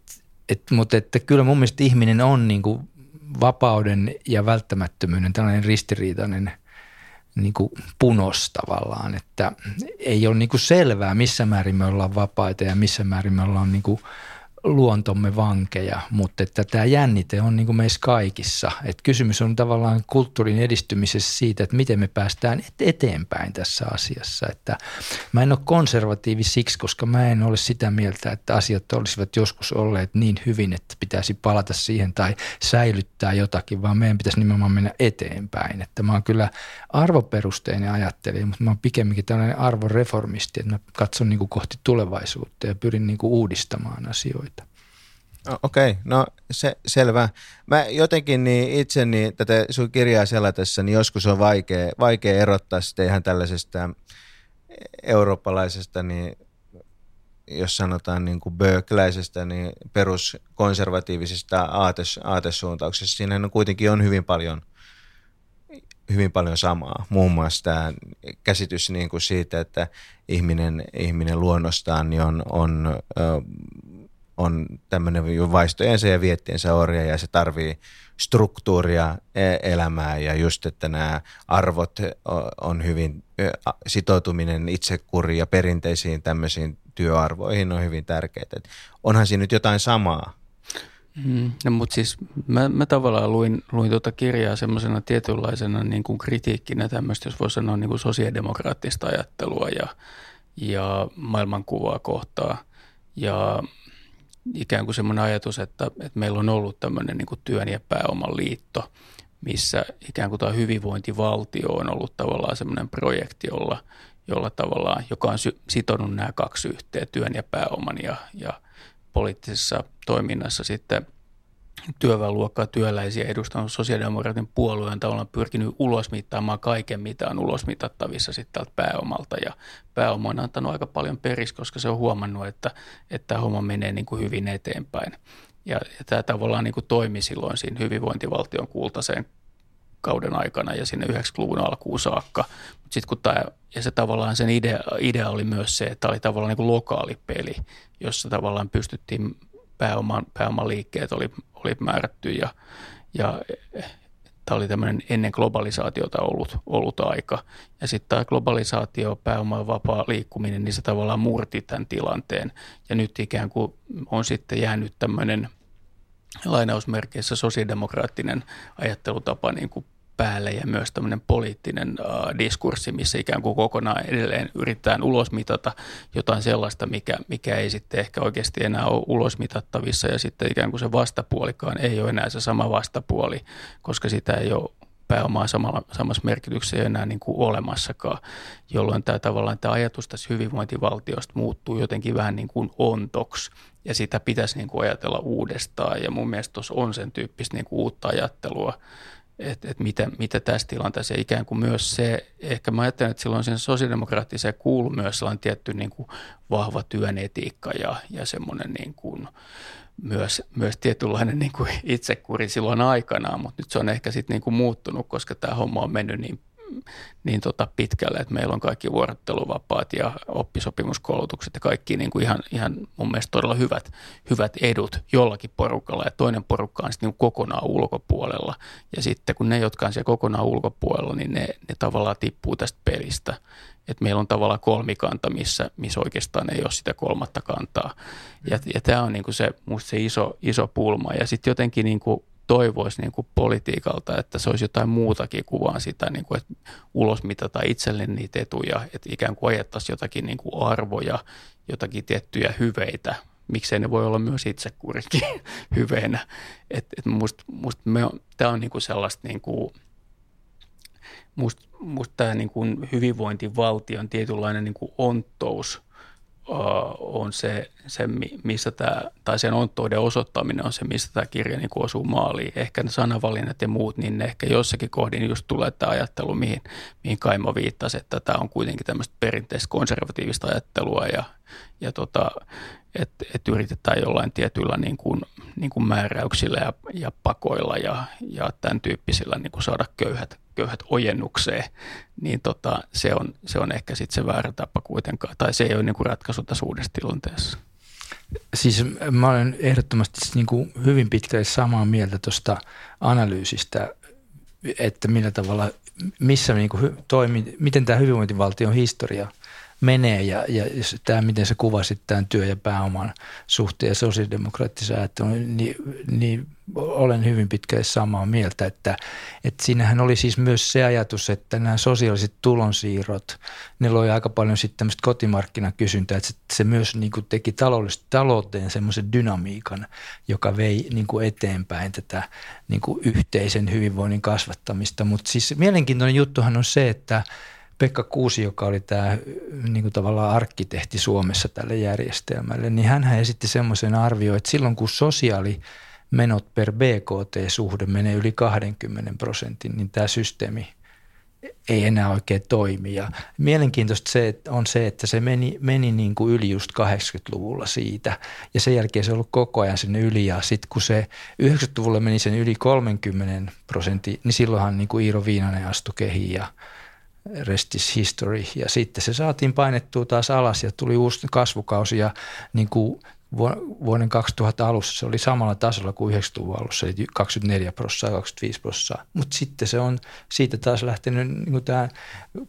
et, mutta että kyllä mun mielestä ihminen on niin kuin vapauden ja välttämättömyyden tällainen ristiriitainen – niin kuin punos tavallaan, että ei ole niin kuin selvää, missä määrin me ollaan vapaita ja missä määrin me ollaan niin kuin luontomme vankeja, mutta että tämä jännite on niin kuin meissä kaikissa. Että kysymys on tavallaan kulttuurin edistymisessä siitä, että miten me päästään eteenpäin tässä asiassa. Että mä en ole konservatiivi siksi, koska mä en ole sitä mieltä, että asiat olisivat joskus olleet niin hyvin, että pitäisi palata siihen tai säilyttää jotakin, vaan meidän pitäisi nimenomaan mennä eteenpäin. Että mä oon kyllä arvoperusteinen ajattelija, mutta mä oon pikemminkin tällainen arvoreformisti, että mä katson niin kuin kohti tulevaisuutta ja pyrin niin kuin uudistamaan asioita. Okei, okay, no se, selvä. Mä jotenkin niin itse niin tätä sun kirjaa selatessa, niin joskus on vaikea, vaikea erottaa sitä ihan tällaisesta eurooppalaisesta, niin jos sanotaan niin kuin böökläisestä, niin peruskonservatiivisesta aates, aatesuuntauksesta. Siinä on kuitenkin on hyvin paljon, hyvin paljon samaa. Muun muassa tämä käsitys niin kuin siitä, että ihminen, ihminen luonnostaan niin on, on on tämmöinen vaistojensa ja viettiensä orja ja se tarvii struktuuria e- elämää ja just, että nämä arvot on hyvin, sitoutuminen itsekuriin ja perinteisiin tämmöisiin työarvoihin on hyvin tärkeää. Onhan siinä nyt jotain samaa. Mm, no, mutta siis mä, mä tavallaan luin, luin tuota kirjaa semmoisena tietynlaisena niin kuin kritiikkinä tämmöistä, jos voisi sanoa niin kuin sosiaalidemokraattista ajattelua ja, ja maailmankuvaa kohtaa. Ja ikään kuin semmoinen ajatus, että, että meillä on ollut tämmöinen niin kuin työn ja pääoman liitto, missä ikään kuin tämä hyvinvointivaltio on ollut tavallaan semmoinen projekti, jolla, jolla tavallaan, joka on sitonut nämä kaksi yhteen, työn ja pääoman ja, ja poliittisessa toiminnassa sitten – työväenluokkaa työläisiä edustanut sosiaalidemokraatin puolue on tavallaan pyrkinyt ulosmittaamaan kaiken, mitä on ulosmitattavissa sitten täältä pääomalta. Ja pääoma on antanut aika paljon peris, koska se on huomannut, että, että tämä homma menee niin kuin hyvin eteenpäin. Ja, ja tämä tavallaan niin kuin toimi silloin siinä hyvinvointivaltion kultaiseen kauden aikana ja sinne 90-luvun alkuun saakka. Mut sit kun tää, ja se tavallaan sen idea, idea oli myös se, että oli tavallaan niin kuin lokaali peli, jossa tavallaan pystyttiin pääoman, liikkeet oli, oli määrätty ja, ja tämä oli tämmöinen ennen globalisaatiota ollut, ollut aika. Ja sitten tämä globalisaatio, pääoman vapaa liikkuminen, niin se tavallaan murti tämän tilanteen. Ja nyt ikään kuin on sitten jäänyt tämmöinen lainausmerkeissä sosiaalidemokraattinen ajattelutapa niin kuin päälle ja myös tämmöinen poliittinen uh, diskurssi, missä ikään kuin kokonaan edelleen yritetään ulosmitata jotain sellaista, mikä, mikä ei sitten ehkä oikeasti enää ole ulosmitattavissa ja sitten ikään kuin se vastapuolikaan ei ole enää se sama vastapuoli, koska sitä ei ole pääomaa samalla, samassa merkityksessä enää niin kuin olemassakaan, jolloin tämä tavallaan tämä ajatus tässä hyvinvointivaltiosta muuttuu jotenkin vähän niin kuin ontoksi ja sitä pitäisi niin kuin ajatella uudestaan ja mun mielestä tuossa on sen tyyppistä niin kuin uutta ajattelua, että, että mitä, mitä tässä tilanteessa. Ikään kuin myös se, ehkä mä ajattelen, että silloin sen sosiaalidemokraattiseen kuuluu myös sellainen tietty niin kuin vahva työn etiikka ja, ja semmoinen niin kuin myös, myös tietynlainen niin kuin itsekuri silloin aikanaan, mutta nyt se on ehkä sitten niin kuin muuttunut, koska tämä homma on mennyt niin niin tota pitkälle, että meillä on kaikki vuorotteluvapaat ja oppisopimuskoulutukset ja kaikki niin kuin ihan, ihan mun mielestä todella hyvät, hyvät edut jollakin porukalla ja toinen porukka on sitten niin kokonaan ulkopuolella ja sitten kun ne, jotka on siellä kokonaan ulkopuolella, niin ne, ne tavallaan tippuu tästä pelistä. Että meillä on tavallaan kolmikanta, missä, missä oikeastaan ei ole sitä kolmatta kantaa. Ja, ja tämä on niin kuin se, musta se iso, iso pulma. Ja sitten jotenkin niin kuin toivoisi niin kuin politiikalta, että se olisi jotain muutakin kuin vaan sitä, niin kuin, että ulos mitata itselle niitä etuja, että ikään kuin ajettaisiin jotakin niin kuin arvoja, jotakin tiettyjä hyveitä, miksei ne voi olla myös itsekurikin hyveenä. Et, et musta must tämä on niin kuin sellaista niin kuin, musta, musta tämä niin kuin hyvinvointivaltion tietynlainen niin kuin onttous – on se, se missä tämä, tai sen onttouden osoittaminen on se, mistä tämä kirja niin osuu maaliin. Ehkä ne sanavalinnat ja muut, niin ne ehkä jossakin kohdin just tulee tämä ajattelu, mihin, mihin Kaimo viittasi, että tämä on kuitenkin tämmöistä perinteistä konservatiivista ajattelua ja, ja tota, että et yritetään jollain tietyillä niin kuin, niin kuin määräyksillä ja, ja pakoilla ja, ja tämän tyyppisillä niin kuin saada köyhät, köyhät ojennukseen, niin tota, se, on, se on ehkä sitten se väärä tapa kuitenkaan, tai se ei ole niin kuin ratkaisu tässä uudessa tilanteessa. Siis mä olen ehdottomasti niin kuin hyvin pitkälle samaa mieltä tuosta analyysistä, että millä tavalla, missä niin kuin toimi, miten tämä hyvinvointivaltion historia menee ja, ja tämä, miten se kuvasit tämän työ- ja pääoman suhteen ja sosiaalidemokraattisen ajattelun, niin, niin olen hyvin pitkälle samaa mieltä, että, että siinähän oli siis myös se ajatus, että nämä sosiaaliset tulonsiirrot, ne loi aika paljon sitten tämmöistä kotimarkkinakysyntää, että se, se myös niin kuin teki taloudellisesti talouteen semmoisen dynamiikan, joka vei niin kuin eteenpäin tätä niin kuin yhteisen hyvinvoinnin kasvattamista. Mutta siis mielenkiintoinen juttuhan on se, että Pekka Kuusi, joka oli tämä niin kuin tavallaan arkkitehti Suomessa tälle järjestelmälle, niin hän esitti semmoisen arvioon, että silloin kun sosiaali menot per BKT-suhde menee yli 20 prosentin, niin tämä systeemi ei enää oikein toimi. Ja mielenkiintoista se on se, että se meni, meni niin kuin yli just 80-luvulla siitä ja sen jälkeen se on ollut koko ajan sinne yli ja sitten kun se 90-luvulla meni sen yli 30 prosenttia, niin silloinhan niin kuin Iiro Viinanen astui kehiin ja rest is history ja sitten se saatiin painettua taas alas ja tuli uusi kasvukausi ja niin kuin vuoden 2000 alussa se oli samalla tasolla kuin 90-luvun alussa, eli 24 prosenttia, 25 prosenttia. Mutta sitten se on siitä taas lähtenyt niin tähän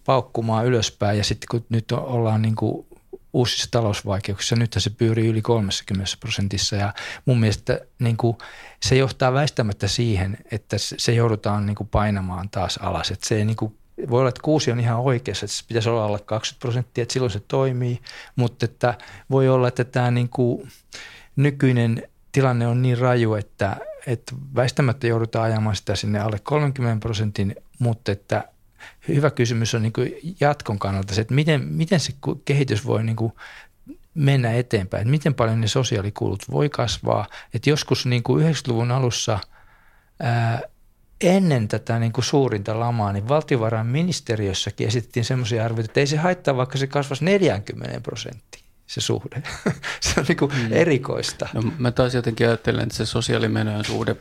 paukkumaan ylöspäin ja sitten kun nyt ollaan niin kuin uusissa talousvaikeuksissa, nyt se pyörii yli 30 prosentissa ja mun mielestä niin kuin, se johtaa väistämättä siihen, että se joudutaan niin kuin painamaan taas alas. Että se ei niin kuin voi olla, että kuusi on ihan oikeassa, että se pitäisi olla alle 20 prosenttia, että silloin se toimii, mutta että voi olla, että tämä niin kuin nykyinen tilanne on niin raju, että, että väistämättä joudutaan ajamaan sitä sinne alle 30 prosentin, mutta että hyvä kysymys on niin kuin jatkon kannalta se, että miten, miten se kehitys voi niin kuin mennä eteenpäin, että miten paljon ne sosiaalikulut voi kasvaa, että joskus niin kuin 90-luvun alussa ennen tätä niin kuin suurinta lamaa, niin valtiovarainministeriössäkin esitettiin semmoisia arvioita, että ei se haittaa, vaikka se kasvaisi 40 prosenttia se suhde. se on niin kuin mm. erikoista. No, mä taas jotenkin ajattelen, että se sosiaalimenojen suhde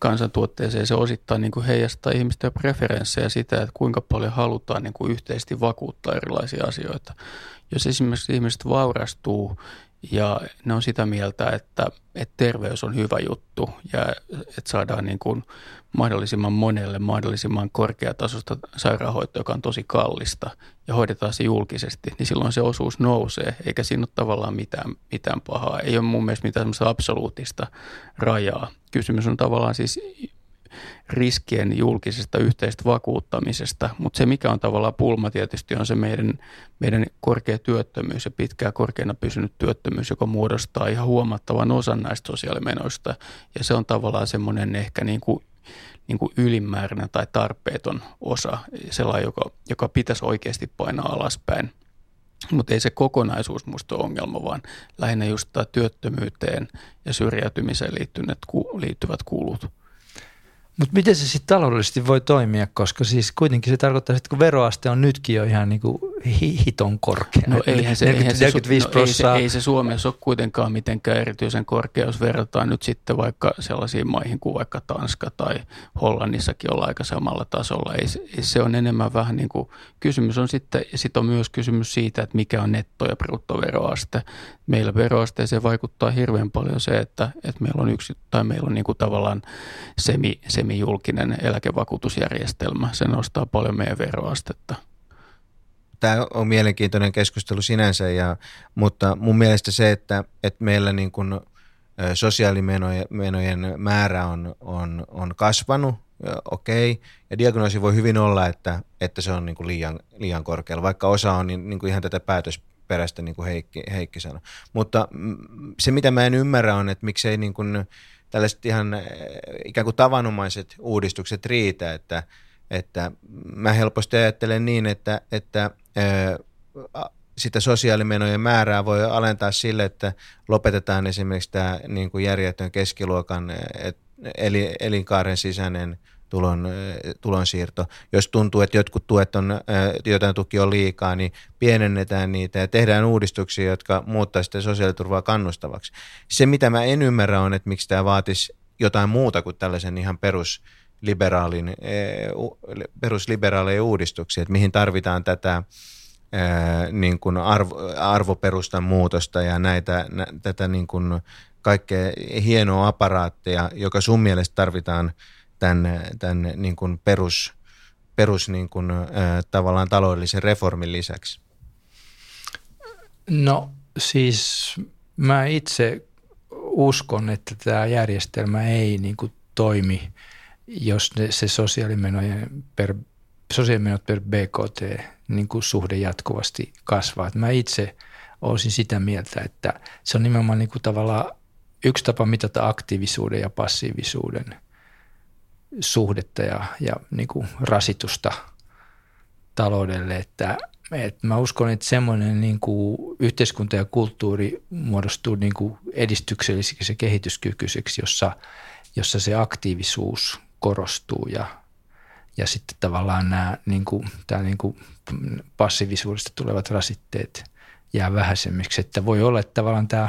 kansantuotteeseen se osittain niin kuin heijastaa ihmisten preferenssejä sitä, että kuinka paljon halutaan niin kuin yhteisesti vakuuttaa erilaisia asioita. Jos esimerkiksi ihmiset vaurastuu ja ne on sitä mieltä, että, että terveys on hyvä juttu ja että saadaan niin kuin mahdollisimman monelle mahdollisimman korkeatasosta sairaanhoitoa, joka on tosi kallista ja hoidetaan se julkisesti, niin silloin se osuus nousee, eikä siinä ole tavallaan mitään, mitään pahaa. Ei ole mun mielestä mitään absoluuttista rajaa. Kysymys on tavallaan siis riskien julkisesta yhteistä vakuuttamisesta, mutta se mikä on tavallaan pulma tietysti on se meidän, meidän korkea työttömyys ja pitkää korkeana pysynyt työttömyys, joka muodostaa ihan huomattavan osan näistä sosiaalimenoista ja se on tavallaan semmoinen ehkä niin kuin niin kuin ylimääräinen tai tarpeeton osa, sellainen, joka, joka pitäisi oikeasti painaa alaspäin. Mutta ei se kokonaisuus musta ongelma, vaan lähinnä just tämä työttömyyteen ja syrjäytymiseen liittyvät, liittyvät kulut. Mutta miten se sitten taloudellisesti voi toimia, koska siis kuitenkin se tarkoittaa, että kun veroaste on nytkin jo ihan niin kuin hiton korkea. No eihän se, 40, eihän se, no ei, se, ei se Suomessa ole kuitenkaan mitenkään erityisen korkea, jos verrataan nyt sitten vaikka sellaisiin maihin kuin vaikka Tanska tai Hollannissakin olla aika samalla tasolla. Ei, ei se on enemmän vähän niin kuin, kysymys on sitten, sitten on myös kysymys siitä, että mikä on netto- ja bruttoveroaste. Meillä veroasteeseen vaikuttaa hirveän paljon se, että, että meillä on yksi, tai meillä on niin kuin tavallaan semi, semijulkinen eläkevakuutusjärjestelmä. Se nostaa paljon meidän veroastetta tämä on mielenkiintoinen keskustelu sinänsä, ja, mutta mun mielestä se, että, että meillä niin kuin sosiaalimenojen määrä on, on, on kasvanut, okei, okay, ja diagnoosi voi hyvin olla, että, että se on niin kuin liian, liian korkealla, vaikka osa on niin, niin kuin ihan tätä päätösperäistä, niin kuin Heikki, Heikki sanoi. Mutta se, mitä mä en ymmärrä, on, että miksei niin kuin tällaiset ihan ikään kuin tavanomaiset uudistukset riitä, että, että mä helposti ajattelen niin, että, että sitä sosiaalimenojen määrää voi alentaa sille, että lopetetaan esimerkiksi tämä niin kuin järjetön keskiluokan eli, elinkaaren sisäinen tulon, tulonsiirto. Jos tuntuu, että jotkut tuet on, jotain tuki on liikaa, niin pienennetään niitä ja tehdään uudistuksia, jotka muuttaa sitä sosiaaliturvaa kannustavaksi. Se, mitä mä en ymmärrä, on, että miksi tämä vaatisi jotain muuta kuin tällaisen ihan perus liberaalin, eh, perusliberaalien uudistuksia, että mihin tarvitaan tätä eh, niin kuin arvo, arvoperustan muutosta ja näitä, nä, tätä niin kuin kaikkea hienoa aparaattia, joka sun mielestä tarvitaan tämän, tämän niin kuin perus, perus niin kuin, äh, tavallaan taloudellisen reformin lisäksi? No siis mä itse uskon, että tämä järjestelmä ei niin kuin toimi, jos ne, se sosiaalimenojen per, sosiaalimenot per BKT niin kuin suhde jatkuvasti kasvaa. Mä itse olisin sitä mieltä, että se on nimenomaan niin kuin tavallaan yksi tapa mitata aktiivisuuden ja passiivisuuden suhdetta ja, ja niin kuin rasitusta taloudelle, että, että mä uskon, että semmoinen niin kuin yhteiskunta ja kulttuuri muodostuu niin kuin edistykselliseksi ja kehityskykyiseksi, jossa, jossa se aktiivisuus korostuu ja, ja sitten tavallaan nämä niin kuin, tämä niin kuin passiivisuudesta tulevat rasitteet jää vähäisemmiksi. Että voi olla, että tavallaan tämä,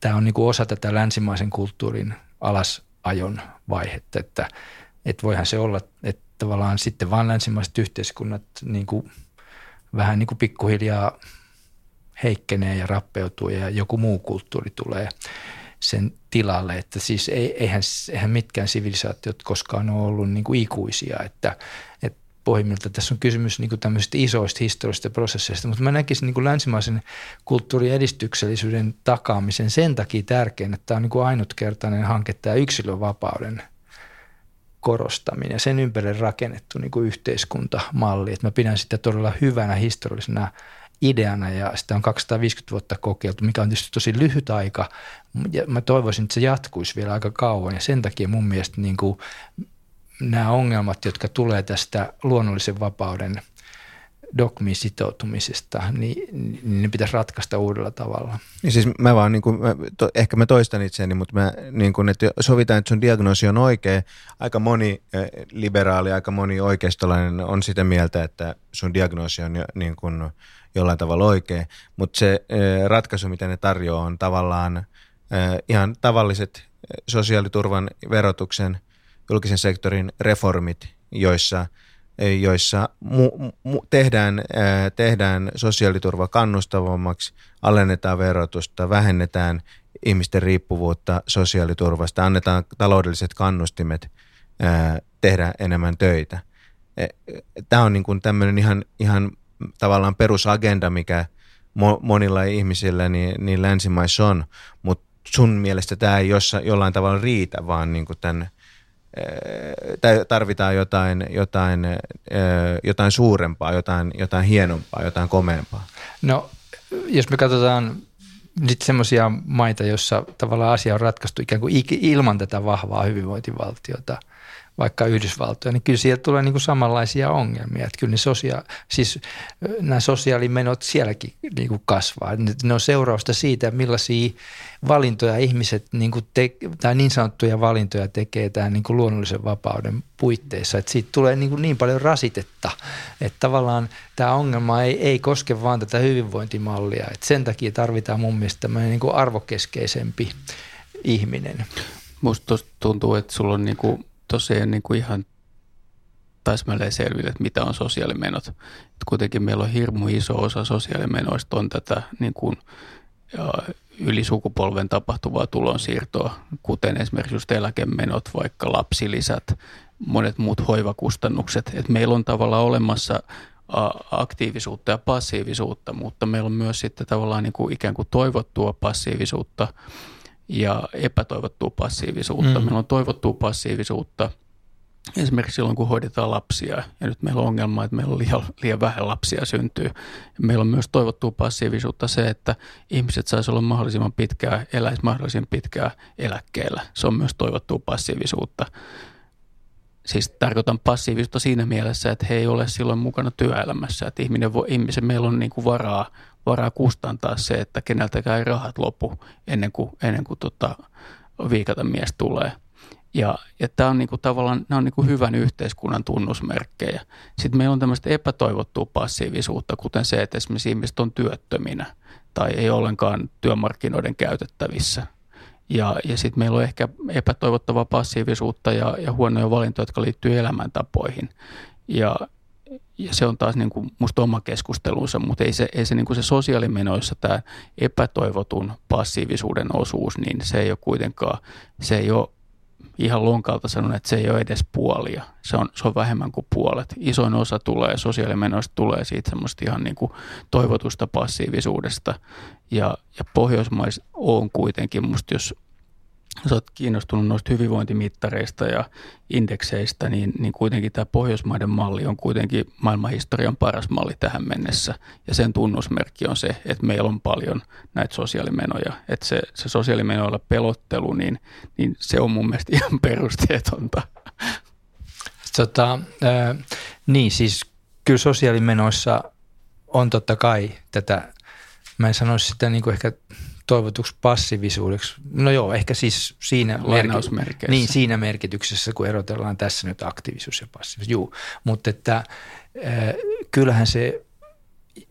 tämä on niin kuin osa tätä länsimaisen kulttuurin alasajon vaihetta, että, että voihan se olla, että tavallaan sitten vaan länsimaiset yhteiskunnat niin kuin, vähän niin kuin pikkuhiljaa heikkenee ja rappeutuu ja joku muu kulttuuri tulee sen tilalle. Että siis eihän, eihän mitkään sivilisaatiot koskaan ole ollut niin kuin ikuisia, että, että pohjimmilta tässä on kysymys niin kuin tämmöisistä isoista historiallisista prosesseista, mutta mä näkisin niin kuin länsimaisen kulttuurin edistyksellisyyden takaamisen sen takia tärkeän, että tämä on niin kuin ainutkertainen hanke tämä yksilövapauden korostaminen ja sen ympärille rakennettu niin kuin yhteiskuntamalli. Että mä pidän sitä todella hyvänä historiallisena ideana ja sitä on 250 vuotta kokeiltu, mikä on tietysti tosi lyhyt aika. Ja mä toivoisin, että se jatkuisi vielä aika kauan ja sen takia mun mielestä niin kuin nämä ongelmat, jotka tulee tästä luonnollisen vapauden dogmiin sitoutumisesta, niin, niin ne pitäisi ratkaista uudella tavalla. Niin siis mä vaan, niin kuin, mä, to, ehkä mä toistan itseäni, mutta mä, niin kuin, että sovitaan, että sun diagnoosi on oikea. Aika moni eh, liberaali, aika moni oikeistolainen on sitä mieltä, että sun diagnoosi on jo, niin kuin, jollain tavalla oikea, mutta se eh, ratkaisu, mitä ne tarjoaa, on tavallaan eh, ihan tavalliset sosiaaliturvan, verotuksen, julkisen sektorin reformit, joissa, joissa mu, mu, tehdään, ää, tehdään sosiaaliturva kannustavammaksi, alennetaan verotusta, vähennetään ihmisten riippuvuutta sosiaaliturvasta, annetaan taloudelliset kannustimet ää, tehdä enemmän töitä. Tämä on niin kuin tämmöinen ihan, ihan tavallaan perusagenda, mikä monilla ihmisillä niin, niin länsimaissa on, mutta sun mielestä tämä ei jossa, jollain tavalla riitä, vaan niin kuin tämän tarvitaan jotain, jotain, jotain suurempaa, jotain, jotain hienompaa, jotain komeampaa? No, jos me katsotaan nyt semmoisia maita, joissa tavallaan asia on ratkaistu ikään kuin ilman tätä vahvaa hyvinvointivaltiota – vaikka Yhdysvaltoja, niin kyllä sieltä tulee niin kuin samanlaisia ongelmia. Että kyllä ne sosia- siis nämä sosiaalimenot sielläkin niin kuin kasvaa. Ne on seurausta siitä, millaisia valintoja ihmiset niin kuin te- tai niin sanottuja valintoja tekee tämän niin kuin luonnollisen vapauden puitteissa. Että siitä tulee niin, kuin niin paljon rasitetta, että tavallaan tämä ongelma ei, ei koske vaan tätä hyvinvointimallia. Että sen takia tarvitaan mun mielestä niin kuin arvokeskeisempi ihminen. Musta tuntuu, että sulla on niin kuin tosiaan niin kuin ihan täsmälleen selville, että mitä on sosiaalimenot. Et kuitenkin meillä on hirmu iso osa sosiaalimenoista on tätä niin kuin, ja yli sukupolven tapahtuvaa tulonsiirtoa, kuten esimerkiksi just eläkemenot, vaikka lapsilisät, monet muut hoivakustannukset. Et meillä on tavallaan olemassa aktiivisuutta ja passiivisuutta, mutta meillä on myös sitten tavallaan niin kuin ikään kuin toivottua passiivisuutta – ja epätoivottua passiivisuutta. Mm. Meillä on toivottua passiivisuutta esimerkiksi silloin, kun hoidetaan lapsia. Ja nyt meillä on ongelma, että meillä on liian, liian vähän lapsia syntyy. Meillä on myös toivottua passiivisuutta se, että ihmiset saisi olla mahdollisimman pitkää, eläisi mahdollisimman pitkää eläkkeellä. Se on myös toivottua passiivisuutta. Siis tarkoitan passiivisuutta siinä mielessä, että he ei ole silloin mukana työelämässä. Että ihminen voi, ihmisen meillä on niin kuin varaa varaa kustantaa se, että keneltäkään ei rahat lopu ennen kuin, ennen kuin tota, viikata mies tulee. Ja, ja tämä on niinku tavallaan nämä on niinku hyvän yhteiskunnan tunnusmerkkejä. Sitten meillä on tämmöistä epätoivottua passiivisuutta, kuten se, että esimerkiksi ihmiset on työttöminä tai ei ollenkaan työmarkkinoiden käytettävissä. Ja, ja sitten meillä on ehkä epätoivottavaa passiivisuutta ja, ja huonoja valintoja, jotka liittyy elämäntapoihin. Ja, ja se on taas niin kuin musta oma keskustelunsa, mutta ei se, ei se, niin kuin se sosiaalimenoissa tämä epätoivotun passiivisuuden osuus, niin se ei ole kuitenkaan, se ei ole ihan lonkalta sanon, että se ei ole edes puolia. Se on, se on vähemmän kuin puolet. Isoin osa tulee, sosiaalimenoista tulee siitä semmoista ihan niin kuin toivotusta passiivisuudesta. Ja, ja Pohjoismaissa on kuitenkin, musta jos sä oot kiinnostunut noista hyvinvointimittareista ja indekseistä, niin, niin kuitenkin tämä Pohjoismaiden malli on kuitenkin maailmanhistorian paras malli tähän mennessä. Ja sen tunnusmerkki on se, että meillä on paljon näitä sosiaalimenoja. Että se, se sosiaalimenoilla pelottelu, niin, niin se on mun mielestä ihan perusteetonta. Tota, äh, niin, siis kyllä sosiaalimenoissa on totta kai tätä, mä en sanoisi sitä niin kuin ehkä toivotuksi passiivisuudeksi. No joo, ehkä siis siinä, merki- niin, siinä merkityksessä, kun erotellaan tässä nyt aktiivisuus ja passiivisuus. Juu, mutta että äh, kyllähän se,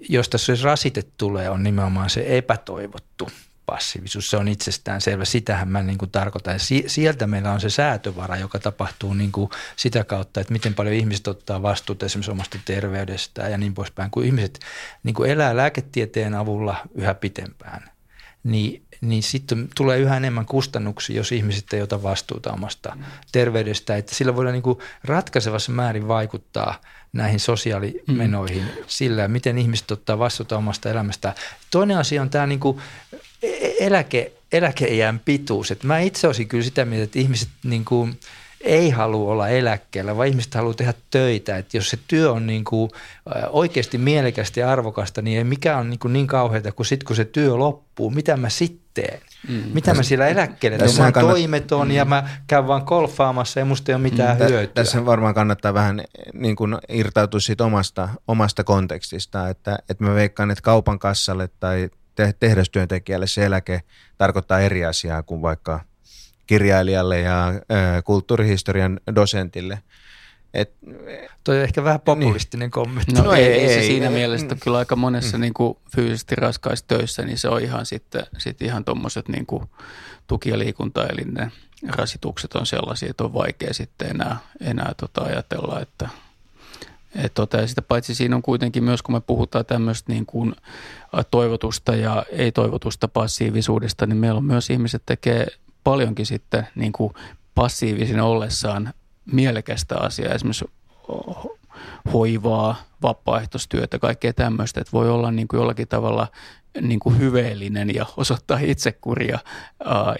jos tässä rasite tulee, on nimenomaan se epätoivottu passiivisuus. Se on itsestään selvä. Sitähän mä niin kuin tarkoitan. Sieltä meillä on se säätövara, joka tapahtuu niin kuin sitä kautta, että miten paljon ihmiset ottaa vastuuta esimerkiksi omasta terveydestään ja niin poispäin. Kun ihmiset niin kuin elää lääketieteen avulla yhä pitempään, niin, niin sitten tulee yhä enemmän kustannuksia, jos ihmiset ei ota vastuuta omasta terveydestä. Että sillä voidaan niin ratkaisevassa määrin vaikuttaa näihin sosiaalimenoihin mm. sillä, miten ihmiset ottaa vastuuta omasta elämästä. Toinen asia on tämä niin kuin e-, eläke, eläkeiän pituus. Että mä itse olisin kyllä sitä mieltä, että ihmiset niin kuin – ei halua olla eläkkeellä, vaan ihmiset haluaa tehdä töitä. Että jos se työ on niin kuin oikeasti mielekästä ja arvokasta, niin ei mikään on niin, kuin niin kauheata kuin sitten kun se työ loppuu. Mitä mä sitten teen? Mm. Mitä mä siellä eläkkeellä teen? Mä kannat... toimeton mm. ja mä käyn vaan golfaamassa ja musta ei ole mitään mm. hyötyä. Tässä varmaan kannattaa vähän niin kuin irtautua siitä omasta, omasta kontekstista, että, että mä veikkaan, että kaupan kassalle tai tehdastyöntekijälle se eläke tarkoittaa eri asiaa kuin vaikka – kirjailijalle ja kulttuurihistorian dosentille. Et, Toi on ehkä vähän populistinen niin. kommentti. No, no ei, ei, se ei, siinä ei, mielessä, että kyllä aika monessa mm. niin kuin fyysisesti raskaissa töissä, niin se on ihan sitten sit ihan tuommoiset niin tuki- ja liikuntaelinen rasitukset on sellaisia, että on vaikea sitten enää, enää tota ajatella, että et tota, ja sitä paitsi siinä on kuitenkin myös, kun me puhutaan tämmöistä niin kuin toivotusta ja ei-toivotusta passiivisuudesta, niin meillä on myös ihmiset tekee paljonkin sitten niin kuin passiivisin ollessaan mielekästä asiaa, esimerkiksi hoivaa, vapaaehtoistyötä, kaikkea tämmöistä, että voi olla niin kuin jollakin tavalla niin kuin hyveellinen ja osoittaa itsekuria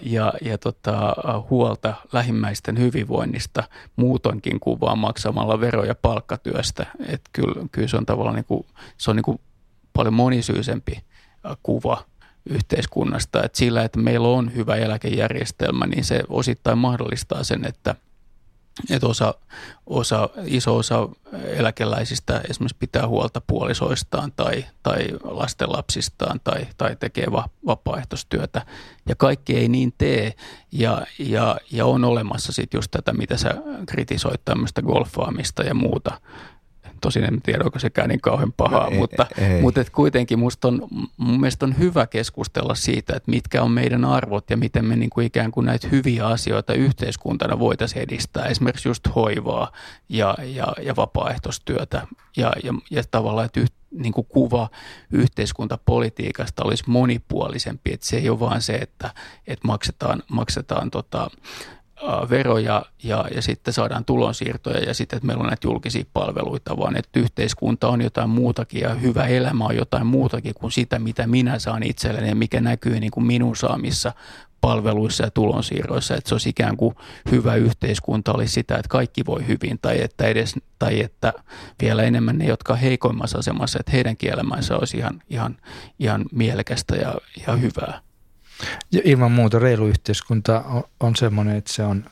ja, ja tota, huolta lähimmäisten hyvinvoinnista muutoinkin kuin vaan maksamalla veroja palkkatyöstä. Että kyllä, kyllä se on tavallaan niin kuin, se on niin kuin paljon monisyisempi kuva yhteiskunnasta. Että sillä, että meillä on hyvä eläkejärjestelmä, niin se osittain mahdollistaa sen, että, että osa, osa, iso osa eläkeläisistä esimerkiksi pitää huolta puolisoistaan tai, tai lastenlapsistaan tai, tai tekee va, vapaaehtoistyötä. Ja kaikki ei niin tee ja, ja, ja on olemassa sitten just tätä, mitä sä kritisoit, tämmöistä golfaamista ja muuta, Tosin en tiedä, onko sekään niin kauhean pahaa, no, mutta, ei. mutta et kuitenkin musta on, mun mielestä on hyvä keskustella siitä, että mitkä on meidän arvot ja miten me niin kuin ikään kuin näitä hyviä asioita yhteiskuntana voitaisiin edistää. Esimerkiksi just hoivaa ja, ja, ja vapaaehtoistyötä ja, ja, ja tavallaan, että yht, niin kuin kuva yhteiskuntapolitiikasta olisi monipuolisempi, että se ei ole vaan se, että, että maksetaan, maksetaan tota, veroja ja, ja sitten saadaan tulonsiirtoja ja sitten, että meillä on näitä julkisia palveluita, vaan että yhteiskunta on jotain muutakin ja hyvä elämä on jotain muutakin kuin sitä, mitä minä saan itselleni ja mikä näkyy niin kuin minun saamissa palveluissa ja tulonsiirroissa, että se olisi ikään kuin hyvä yhteiskunta olisi sitä, että kaikki voi hyvin tai että, edes, tai että vielä enemmän ne, jotka heikoimmassa asemassa, että heidän elämänsä olisi ihan, ihan, ihan mielekästä ja, ja hyvää. Ja ilman muuta reilu yhteiskunta on, on semmoinen, että se on,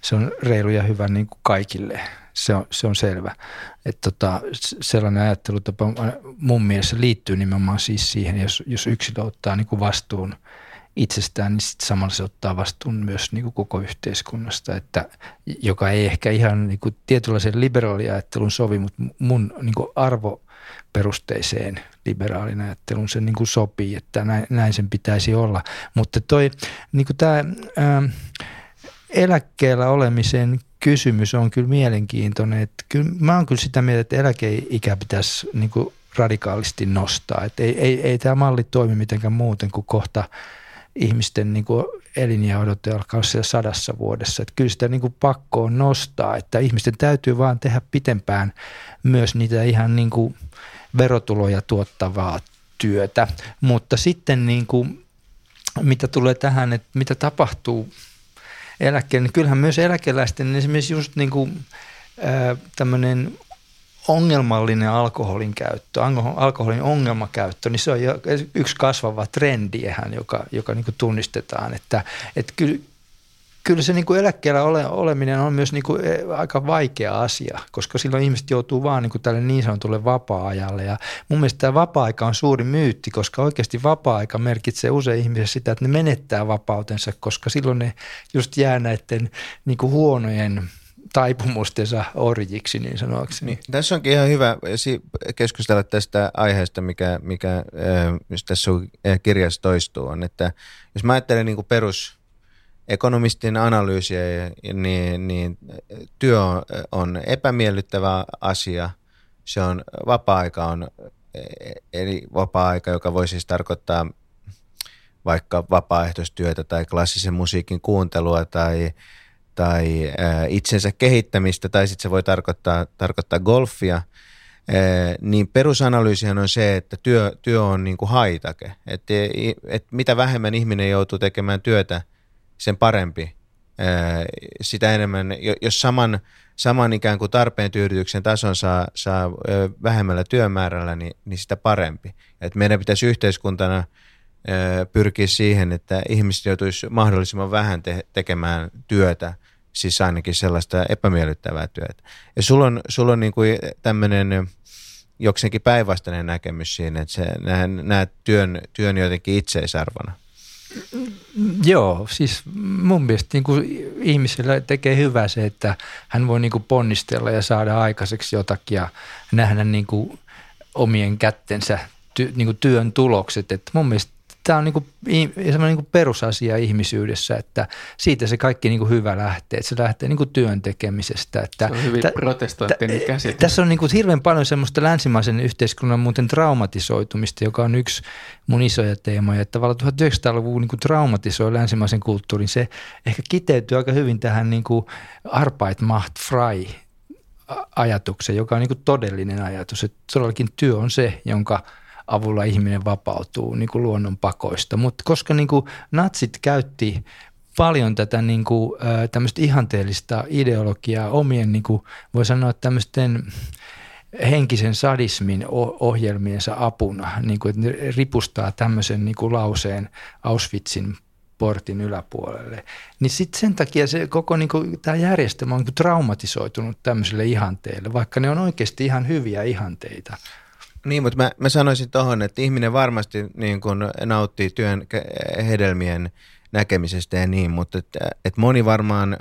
se on reilu ja hyvä niin kuin kaikille. Se on, se on selvä. Että tota, sellainen ajattelutapa mun mielestä liittyy nimenomaan siis siihen, jos, jos yksilö ottaa niin kuin vastuun itsestään, niin sitten samalla se ottaa vastuun myös niin kuin koko yhteiskunnasta, että, joka ei ehkä ihan niin kuin tietynlaisen liberaaliajattelun sovi, mutta mun niin kuin arvo perusteiseen liberaalin ajattelun se niin kuin sopii, että näin, näin sen pitäisi olla. Mutta toi niin kuin tämä ää, eläkkeellä olemisen kysymys on kyllä mielenkiintoinen. Että kyllä, mä oon kyllä sitä mieltä, että eläkeikä pitäisi niin kuin radikaalisti nostaa. Että ei, ei, ei tämä malli toimi mitenkään muuten kuin kohta ihmisten niin kuin eliniäodote alkaa olla siellä sadassa vuodessa. Että kyllä sitä niin kuin pakko on nostaa, että ihmisten täytyy vaan tehdä pitempään myös niitä ihan niin kuin verotuloja tuottavaa työtä. Mutta sitten niin kuin, mitä tulee tähän, että mitä tapahtuu eläkkeelle, niin kyllähän myös eläkeläisten esimerkiksi just niin kuin, tämmöinen ongelmallinen alkoholin käyttö, alkoholin ongelmakäyttö, niin se on yksi kasvava trendi, joka, joka niin kuin tunnistetaan, että, että kyllä, kyllä se niin kuin eläkkeellä ole, oleminen on myös niin kuin e, aika vaikea asia, koska silloin ihmiset joutuu vaan niin kuin tälle niin sanotulle vapaa-ajalle. Ja mun mielestä tämä vapaa-aika on suuri myytti, koska oikeasti vapaa-aika merkitsee usein ihmisille sitä, että ne menettää vapautensa, koska silloin ne just jää näiden niin kuin huonojen taipumustensa orjiksi niin sanoakseni. Niin, tässä onkin ihan hyvä keskustella tästä aiheesta, mikä, mikä tässä kirjassa toistuu, on, että jos mä ajattelen niin kuin perus ekonomistin analyysiä, niin, niin työ on, on epämiellyttävä asia. Se on vapaa-aika on eli vapaa-aika, joka voi siis tarkoittaa vaikka vapaaehtoistyötä tai klassisen musiikin kuuntelua tai, tai itsensä kehittämistä tai sitten se voi tarkoittaa, tarkoittaa golfia, niin perusanalyysihan on se, että työ, työ on niin kuin haitake. Että et mitä vähemmän ihminen joutuu tekemään työtä – sen parempi. Sitä enemmän, jos saman, saman ikään kuin tarpeen tyydytyksen tason saa, saa vähemmällä työmäärällä, niin, niin sitä parempi. Et meidän pitäisi yhteiskuntana pyrkiä siihen, että ihmiset joutuisi mahdollisimman vähän te- tekemään työtä, siis ainakin sellaista epämiellyttävää työtä. Ja sulla on, sulla on niin kuin tämmöinen jokseenkin päinvastainen näkemys siinä, että sä näet työn, työn jotenkin itseisarvona. Joo, siis mun mielestä niin kuin ihmisellä tekee hyvää se, että hän voi niin kuin ponnistella ja saada aikaiseksi jotakin ja nähdä niin kuin omien kättensä ty, niin kuin työn tulokset. Että mun mielestä tämä on niin kuin, semmoinen niin perusasia ihmisyydessä, että siitä se kaikki niin kuin hyvä lähtee, että se lähtee niin kuin työn tekemisestä. Että, se on hyvin protestanttinen käsite. Tässä on niin kuin hirveän paljon semmoista länsimaisen yhteiskunnan muuten traumatisoitumista, joka on yksi mun isoja teemoja, että tavallaan 1900-luvun niin kuin traumatisoi länsimaisen kulttuurin. Se ehkä kiteytyy aika hyvin tähän niin kuin Arbeit macht frei ajatuksen, joka on niin kuin todellinen ajatus, että todellakin työ on se, jonka – avulla ihminen vapautuu niin kuin luonnon pakoista. Mutta koska niin kuin natsit käytti paljon tätä niin kuin, tämmöistä ihanteellista ideologiaa omien, niin kuin, voi sanoa tämmöisten henkisen sadismin ohjelmiensa apuna, niin kuin, että ne ripustaa tämmöisen niin kuin lauseen Auschwitzin portin yläpuolelle. Niin sitten sen takia se koko niin kuin, tämä järjestelmä on niin kuin traumatisoitunut tämmöiselle ihanteelle, vaikka ne on oikeasti ihan hyviä ihanteita. Niin, mutta mä, mä sanoisin tuohon, että ihminen varmasti niin kun nauttii työn hedelmien näkemisestä ja niin, mutta että, että moni varmaan,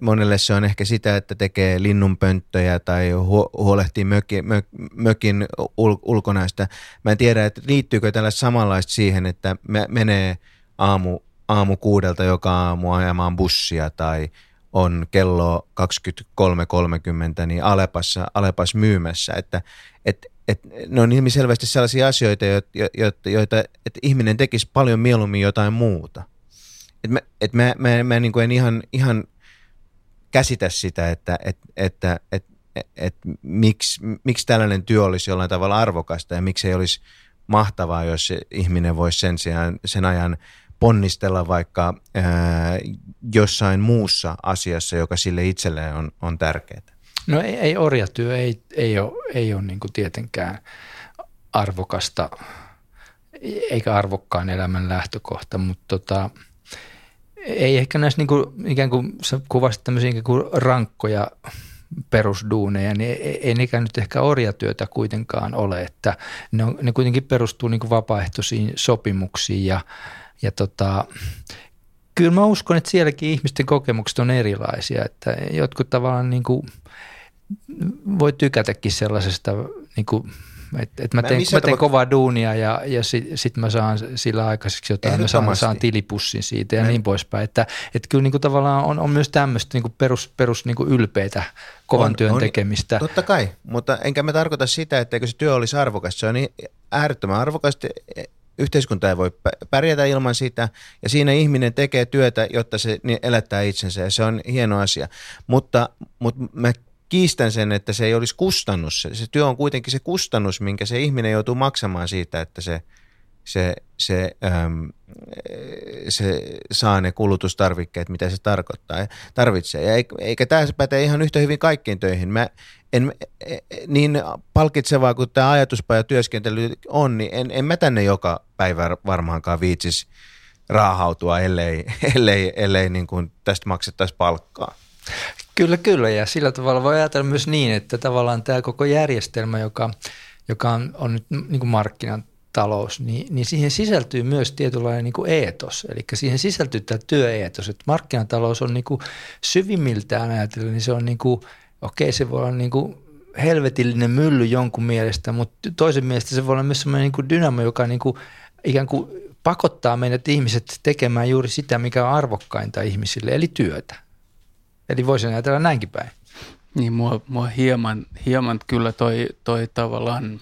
monelle se on ehkä sitä, että tekee linnunpönttöjä tai huolehtii möki, mö, mökin ul, ulkonaista. Mä en tiedä, että liittyykö tällä samanlaista siihen, että me, menee aamu, aamu kuudelta joka aamu ajamaan bussia tai on kello 23.30 niin Alepassa, Alepas myymässä, että et, et ne on ilmiselvästi sellaisia asioita, joita, joita että ihminen tekisi paljon mieluummin jotain muuta. Et mä, et mä, mä, mä niin kuin en ihan, ihan käsitä sitä, että et, että et, et, et, miksi, miksi tällainen työ olisi jollain tavalla arvokasta ja miksi ei olisi mahtavaa, jos ihminen voisi sen, sijaan, sen ajan ponnistella vaikka ää, jossain muussa asiassa, joka sille itselleen on, on tärkeää. No ei, ei orjatyö ei, ei ole, ei ole niin kuin tietenkään arvokasta eikä arvokkaan elämän lähtökohta, mutta tota, ei ehkä näissä niin kuin, ikään kuin sä kuvasit tämmöisiä ikään kuin rankkoja perusduuneja, niin ei, ei nekään nyt ehkä orjatyötä kuitenkaan ole, että ne, on, ne kuitenkin perustuu niin kuin vapaaehtoisiin sopimuksiin ja, ja tota, kyllä mä uskon, että sielläkin ihmisten kokemukset on erilaisia, että jotkut tavallaan niin kuin – voi tykätäkin sellaisesta, niin kuin, että, että mä, teen, mä teen kovaa duunia ja, ja sitten sit mä saan sillä aikaiseksi jotain, mä saan, saan tilipussin siitä ja Näin. niin poispäin. Että, että kyllä niin kuin tavallaan on, on myös tämmöistä niin kuin perus, perus niin kuin ylpeitä kovan on, työn on, tekemistä. Totta kai, mutta enkä mä tarkoita sitä, että se työ olisi arvokasta. Se on niin äärettömän arvokasta yhteiskunta ei voi pärjätä ilman sitä, ja siinä ihminen tekee työtä, jotta se elättää itsensä, ja se on hieno asia. Mutta, mutta mä kiistän sen, että se ei olisi kustannus. Se työ on kuitenkin se kustannus, minkä se ihminen joutuu maksamaan siitä, että se, se, se, äm, se saa ne kulutustarvikkeet, mitä se tarkoittaa, tarvitsee. Ja eikä tämä päte ihan yhtä hyvin kaikkiin töihin. Mä en, e, e, niin palkitsevaa kuin tämä ajatuspaja työskentely on, niin en, en mä tänne joka päivä varmaankaan viitsis raahautua, ellei, ellei, ellei niin kuin tästä maksettaisiin palkkaa. Kyllä, kyllä. Ja sillä tavalla voi ajatella myös niin, että tavallaan tämä koko järjestelmä, joka, joka on, on nyt niin kuin markkinatalous, niin, niin siihen sisältyy myös tietynlainen niin kuin eetos. Eli siihen sisältyy tämä työeetos. Että markkinatalous on niin kuin syvimmiltään ajatellen, niin se on niin kuin, okei se voi olla niin kuin helvetillinen mylly jonkun mielestä, mutta toisen mielestä se voi olla myös sellainen niin kuin dynamo, joka niin kuin ikään kuin pakottaa meidät ihmiset tekemään juuri sitä, mikä on arvokkainta ihmisille, eli työtä. Eli voisin ajatella näinkin päin. Niin, mua, mua hieman, hieman kyllä toi, toi tavallaan,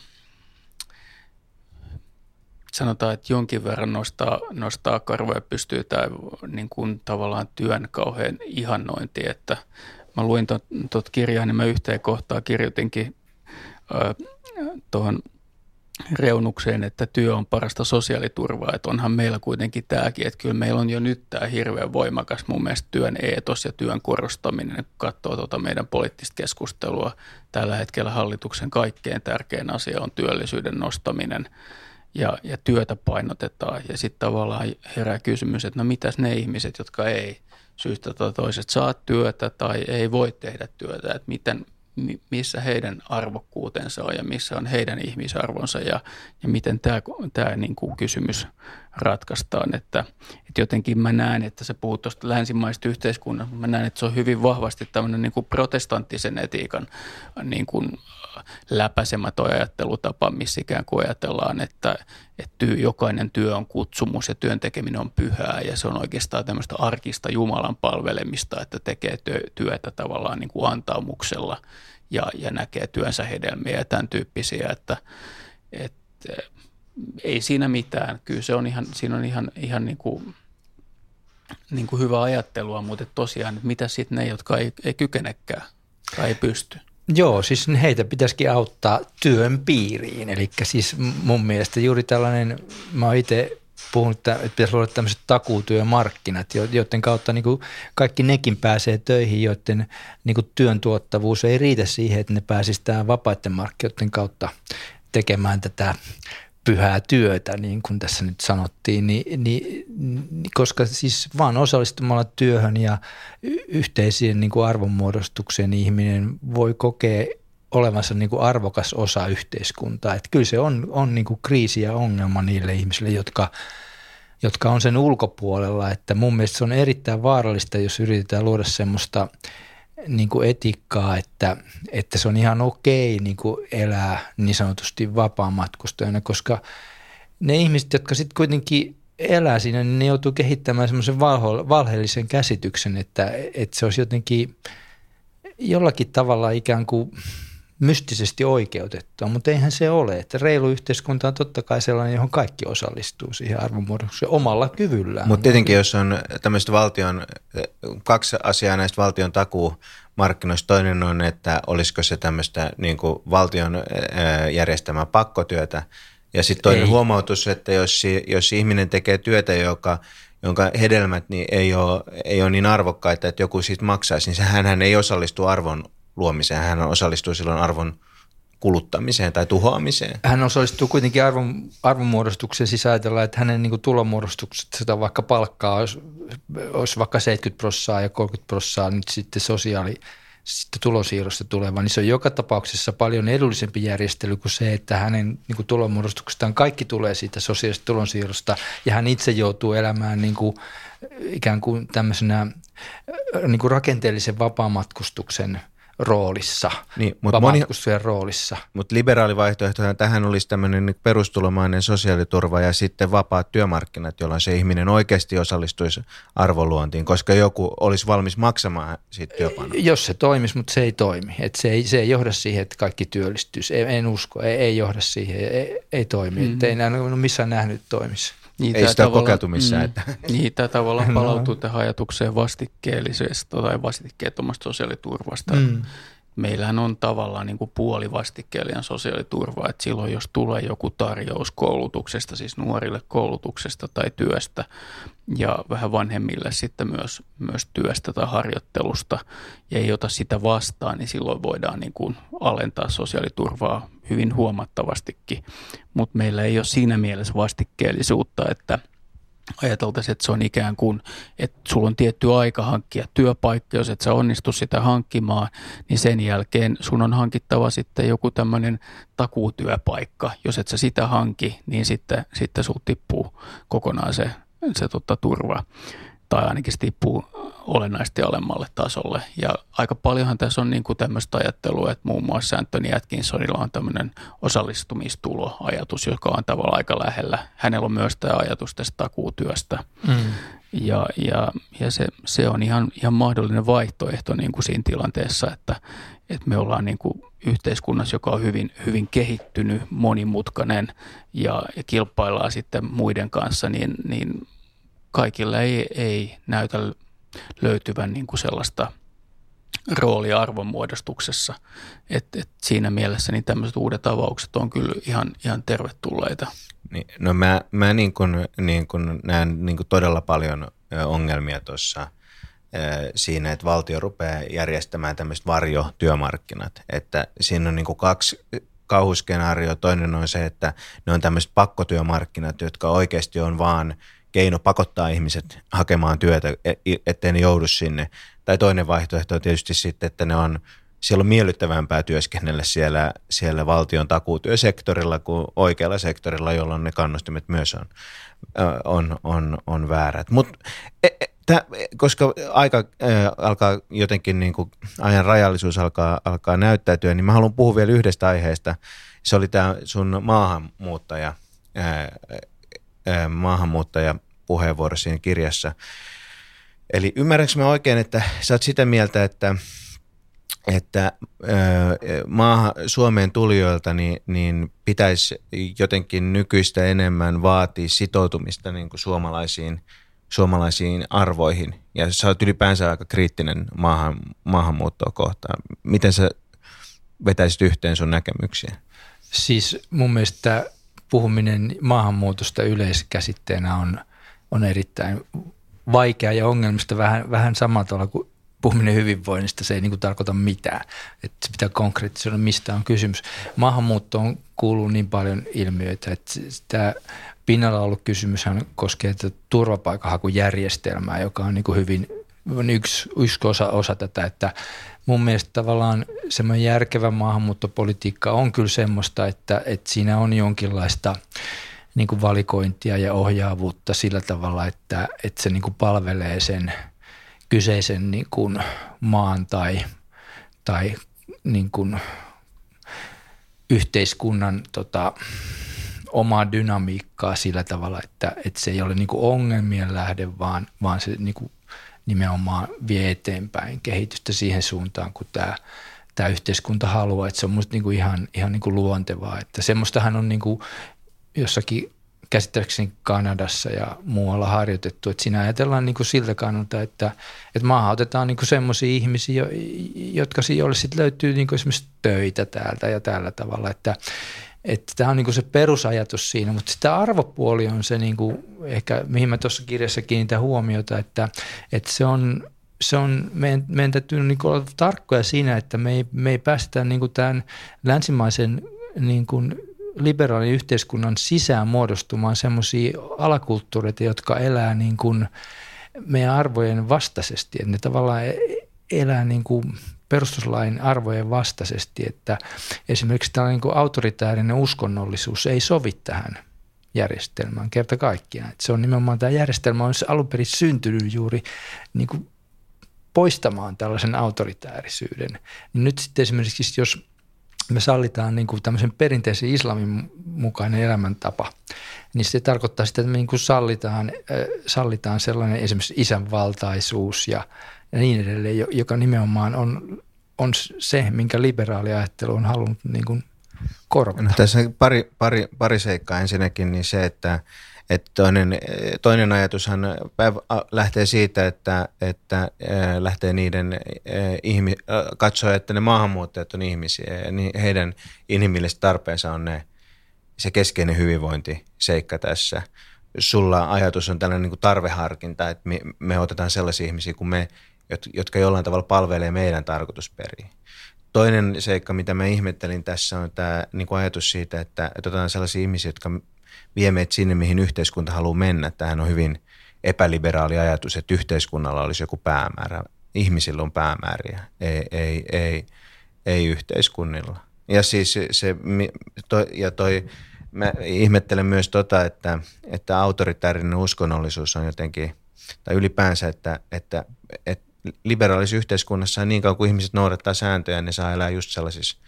sanotaan, että jonkin verran nostaa, nostaa karvoja pystyy tämä niin kuin tavallaan työn kauhean ihannointi, että mä luin tuot, tuot kirjaa, niin mä yhteen kohtaan kirjoitinkin tuohon – reunukseen, että työ on parasta sosiaaliturvaa, että onhan meillä kuitenkin tämäkin, että kyllä meillä on jo nyt tämä hirveän voimakas mun mielestä työn eetos ja työn korostaminen, kun katsoo tuota meidän poliittista keskustelua. Tällä hetkellä hallituksen kaikkein tärkein asia on työllisyyden nostaminen ja, ja työtä painotetaan ja sitten tavallaan herää kysymys, että no mitäs ne ihmiset, jotka ei syystä tai toisesta saa työtä tai ei voi tehdä työtä, että miten, missä heidän arvokkuutensa on ja missä on heidän ihmisarvonsa ja, ja miten tämä, tämä niin kuin kysymys ratkaistaan. Että, että jotenkin mä näen, että se puhuu tuosta länsimaista yhteiskunnasta, mä näen, että se on hyvin vahvasti tämmöinen niin kuin protestanttisen etiikan niin kuin läpäisemä toi ajattelutapa, missä ikään kuin ajatellaan, että, että työ, jokainen työ on kutsumus ja työn tekeminen on pyhää ja se on oikeastaan tämmöistä arkista Jumalan palvelemista, että tekee työtä tavallaan niin kuin antaumuksella ja, ja näkee työnsä hedelmiä ja tämän tyyppisiä, että, että ei siinä mitään. Kyllä se on ihan, siinä on ihan, ihan niin kuin, niin kuin hyvä ajattelua, mutta tosiaan, mitä sitten ne, jotka ei, ei kykenekään tai ei pysty? Joo, siis heitä pitäisikin auttaa työn piiriin. Eli siis mun mielestä juuri tällainen, mä oon itse puhunut, että pitäisi luoda tämmöiset takuutyömarkkinat, joiden kautta niin kaikki nekin pääsee töihin, joiden niin työn tuottavuus ei riitä siihen, että ne pääsisivät vapaiden markkinoiden kautta tekemään tätä pyhää työtä, niin kuin tässä nyt sanottiin, niin, niin, niin, koska siis vaan osallistumalla työhön ja yhteisiin niin kuin arvonmuodostukseen ihminen voi kokea olevansa niin kuin arvokas osa yhteiskuntaa. Että kyllä se on, on niin kuin kriisi ja ongelma niille ihmisille, jotka, jotka on sen ulkopuolella. Että mun mielestä se on erittäin vaarallista, jos yritetään luoda semmoista – niin kuin etiikkaa, että, että se on ihan okei niin kuin elää niin sanotusti vapaamatkustajana, koska ne ihmiset, jotka sitten kuitenkin elää siinä, niin ne joutuu kehittämään semmoisen valheellisen käsityksen, että, että se olisi jotenkin jollakin tavalla ikään kuin – mystisesti oikeutettua, mutta eihän se ole. Että reilu yhteiskunta on totta kai sellainen, johon kaikki osallistuu siihen arvonmuodostukseen omalla kyvyllään. Mutta tietenkin, jos on tämmöistä valtion, kaksi asiaa näistä valtion takuumarkkinoista. Toinen on, että olisiko se tämmöistä niin kuin valtion järjestämää pakkotyötä. Ja sitten toinen Ei. huomautus, että jos, jos ihminen tekee työtä, joka jonka hedelmät niin ei, ole, ei ole niin arvokkaita, että joku siitä maksaisi, niin sehän hän ei osallistu arvon luomiseen. Hän osallistuu silloin arvon kuluttamiseen tai tuhoamiseen. Hän osallistuu kuitenkin arvon, arvonmuodostukseen, siis ajatellaan, että hänen niin tulonmuodostuksesta vaikka palkkaa olisi, olisi vaikka 70 prossaa ja 30 prossaa nyt sitten sosiaali, sitten tulonsiirrosta tuleva, niin se on joka tapauksessa paljon edullisempi järjestely kuin se, että hänen niin tulonmuodostuksestaan kaikki tulee siitä sosiaalisesta tulonsiirrosta ja hän itse joutuu elämään niin kuin, ikään kuin tämmöisenä niin kuin rakenteellisen vapaamatkustuksen – roolissa, Niin, mutta moni, roolissa. Mutta liberaali vaihtoehtohan tähän olisi tämmöinen perustulomainen sosiaaliturva ja sitten vapaat työmarkkinat, jolloin se ihminen oikeasti osallistuisi arvoluontiin, koska joku olisi valmis maksamaan siitä työpanosta. Jos se toimisi, mutta se ei toimi. Et se, ei, se ei johda siihen, että kaikki työllistyisi. En, en usko, ei, ei johda siihen, ei, ei toimi. Mm-hmm. Et ei näin ole missään nähnyt toimisi. Niin, ei sitä kokeiltu missään. Mm, että. Niin, tämä tavallaan palautuu no. tähän ajatukseen vastikkeellisesta tai vastikkeettomasta sosiaaliturvasta. Mm. Meillähän on tavallaan niin kuin puoli vastikkeellinen sosiaaliturva, että silloin jos tulee joku tarjous koulutuksesta, siis nuorille koulutuksesta tai työstä ja vähän vanhemmille sitten myös, myös työstä tai harjoittelusta ja ei ota sitä vastaan, niin silloin voidaan niin kuin alentaa sosiaaliturvaa hyvin huomattavastikin, mutta meillä ei ole siinä mielessä vastikkeellisuutta, että ajateltaisiin, että se on ikään kuin, että sulla on tietty aika hankkia työpaikka, jos et sä onnistu sitä hankkimaan, niin sen jälkeen sun on hankittava sitten joku tämmöinen takuutyöpaikka. Jos et sä sitä hanki, niin sitten, sitten sul tippuu kokonaan se, se tota, turva tai ainakin se tippuu olennaisesti alemmalle tasolle. Ja aika paljonhan tässä on niin kuin tämmöistä ajattelua, että muun muassa Anthony Atkinsonilla on tämmöinen osallistumistuloajatus, joka on tavallaan aika lähellä. Hänellä on myös tämä ajatus tästä takuutyöstä. Mm. Ja, ja, ja se, se, on ihan, ihan mahdollinen vaihtoehto niin kuin siinä tilanteessa, että, että me ollaan niin kuin yhteiskunnassa, joka on hyvin, hyvin kehittynyt, monimutkainen ja, ja kilpaillaan sitten muiden kanssa, niin, niin kaikilla ei, ei näytä löytyvän niin kuin sellaista roolia arvonmuodostuksessa. Et, et siinä mielessä niin tämmöiset uudet avaukset on kyllä ihan, ihan tervetulleita. Niin, no mä, mä niin kun, niin kun näen niin kun todella paljon ongelmia tuossa siinä, että valtio rupeaa järjestämään tämmöiset varjotyömarkkinat. Että siinä on niin kaksi kauhuskenaarioa. Toinen on se, että ne on tämmöiset pakkotyömarkkinat, jotka oikeasti on vaan – keino pakottaa ihmiset hakemaan työtä, e, ettei ne joudu sinne. Tai toinen vaihtoehto on tietysti sitten, että ne on, siellä on miellyttävämpää työskennellä siellä, siellä valtion takuutyösektorilla kuin oikealla sektorilla, jolloin ne kannustimet myös on, on, on, on väärät. Mut, e, e, koska aika äh, alkaa jotenkin, niin kuin ajan rajallisuus alkaa, alkaa näyttäytyä, niin mä haluan puhua vielä yhdestä aiheesta. Se oli tämä sun maahanmuuttaja maahanmuuttajapuheenvuoro siinä kirjassa. Eli ymmärränkö mä oikein, että sä oot sitä mieltä, että, että maahan, Suomeen tulijoilta niin, niin pitäisi jotenkin nykyistä enemmän vaatia sitoutumista niin kuin suomalaisiin, suomalaisiin arvoihin. Ja sä oot ylipäänsä aika kriittinen maahan, maahanmuuttoa kohtaan. Miten sä vetäisit yhteen sun näkemyksiä? Siis mun mielestä puhuminen maahanmuutosta yleiskäsitteenä on, on erittäin vaikea ja ongelmista vähän, vähän samalla tavalla kuin puhuminen hyvinvoinnista, se ei niin kuin tarkoita mitään. Että pitää konkreettisesti mistä on kysymys. Maahanmuuttoon kuuluu niin paljon ilmiöitä, että tämä pinnalla ollut kysymyshän koskee tätä turvapaikanhakujärjestelmää, joka on niin kuin hyvin on yksi, yksi osa, osa tätä, että mun mielestä tavallaan semmoinen järkevä maahanmuuttopolitiikka on kyllä semmoista, että, että siinä on jonkinlaista niin kuin valikointia ja ohjaavuutta sillä tavalla, että, että se niin kuin palvelee sen kyseisen niin kuin maan tai, tai niin kuin yhteiskunnan tota, omaa dynamiikkaa sillä tavalla, että, että se ei ole niin kuin ongelmien lähde, vaan, vaan se niin kuin nimenomaan vie eteenpäin kehitystä siihen suuntaan, kun tämä, tämä yhteiskunta haluaa. Että se on niin kuin ihan, ihan niin kuin luontevaa. Että semmoistahan on niin kuin jossakin käsittääkseni Kanadassa ja muualla harjoitettu, että siinä ajatellaan niin kuin siltä kannalta, että, että maahan otetaan niin semmoisia ihmisiä, jotka joille sitten löytyy niin kuin esimerkiksi töitä täältä ja tällä tavalla, että, että tämä on niin se perusajatus siinä, mutta sitä arvopuoli on se niin kuin ehkä, mihin mä tuossa kirjassa kiinnitän huomiota, että, että se on, se on, meidän, meidän täytyy niin olla tarkkoja siinä, että me ei, me ei päästä niin kuin tämän länsimaisen niin kuin liberaalin yhteiskunnan sisään muodostumaan semmoisia alakulttuureita, jotka elää niin kuin meidän arvojen vastaisesti, että ne tavallaan e-, elää niin kuin perustuslain arvojen vastaisesti, että esimerkiksi tällainen niin autoritäärinen uskonnollisuus ei sovi tähän järjestelmään kerta kaikkiaan. Että se on nimenomaan tämä järjestelmä on alun perin syntynyt juuri niin kuin poistamaan tällaisen autoritäärisyyden. Niin nyt sitten esimerkiksi, jos me sallitaan niin kuin tämmöisen perinteisen islamin mukainen elämäntapa, niin se tarkoittaa sitä, että me niin kuin sallitaan, sallitaan sellainen esimerkiksi isänvaltaisuus ja, ja niin edelleen, joka nimenomaan on, on se, minkä liberaali ajattelu on halunnut niin kuin korvata. No, tässä pari, pari, pari seikkaa ensinnäkin, niin se, että että toinen, toinen ajatushan lähtee siitä, että, että lähtee niiden ihmi, katsoa, että ne maahanmuuttajat on ihmisiä ja heidän inhimilliset tarpeensa on ne, se keskeinen hyvinvointiseikka tässä. Sulla ajatus on tällainen niin kuin tarveharkinta, että me, me otetaan sellaisia ihmisiä kuin me, jotka jollain tavalla palvelee meidän tarkoitusperiä. Toinen seikka, mitä mä ihmettelin tässä, on tämä niin kuin ajatus siitä, että, että otetaan sellaisia ihmisiä, jotka vie meitä sinne, mihin yhteiskunta haluaa mennä. Tähän on hyvin epäliberaali ajatus, että yhteiskunnalla olisi joku päämäärä. Ihmisillä on päämääriä, ei, ei, ei, ei yhteiskunnilla. Ja siis se, toi, ja toi, mä ihmettelen myös tota, että, että autoritäärinen uskonnollisuus on jotenkin, tai ylipäänsä, että, että, että liberaalissa yhteiskunnassa niin kauan kuin ihmiset noudattaa sääntöjä, ne saa elää just sellaisissa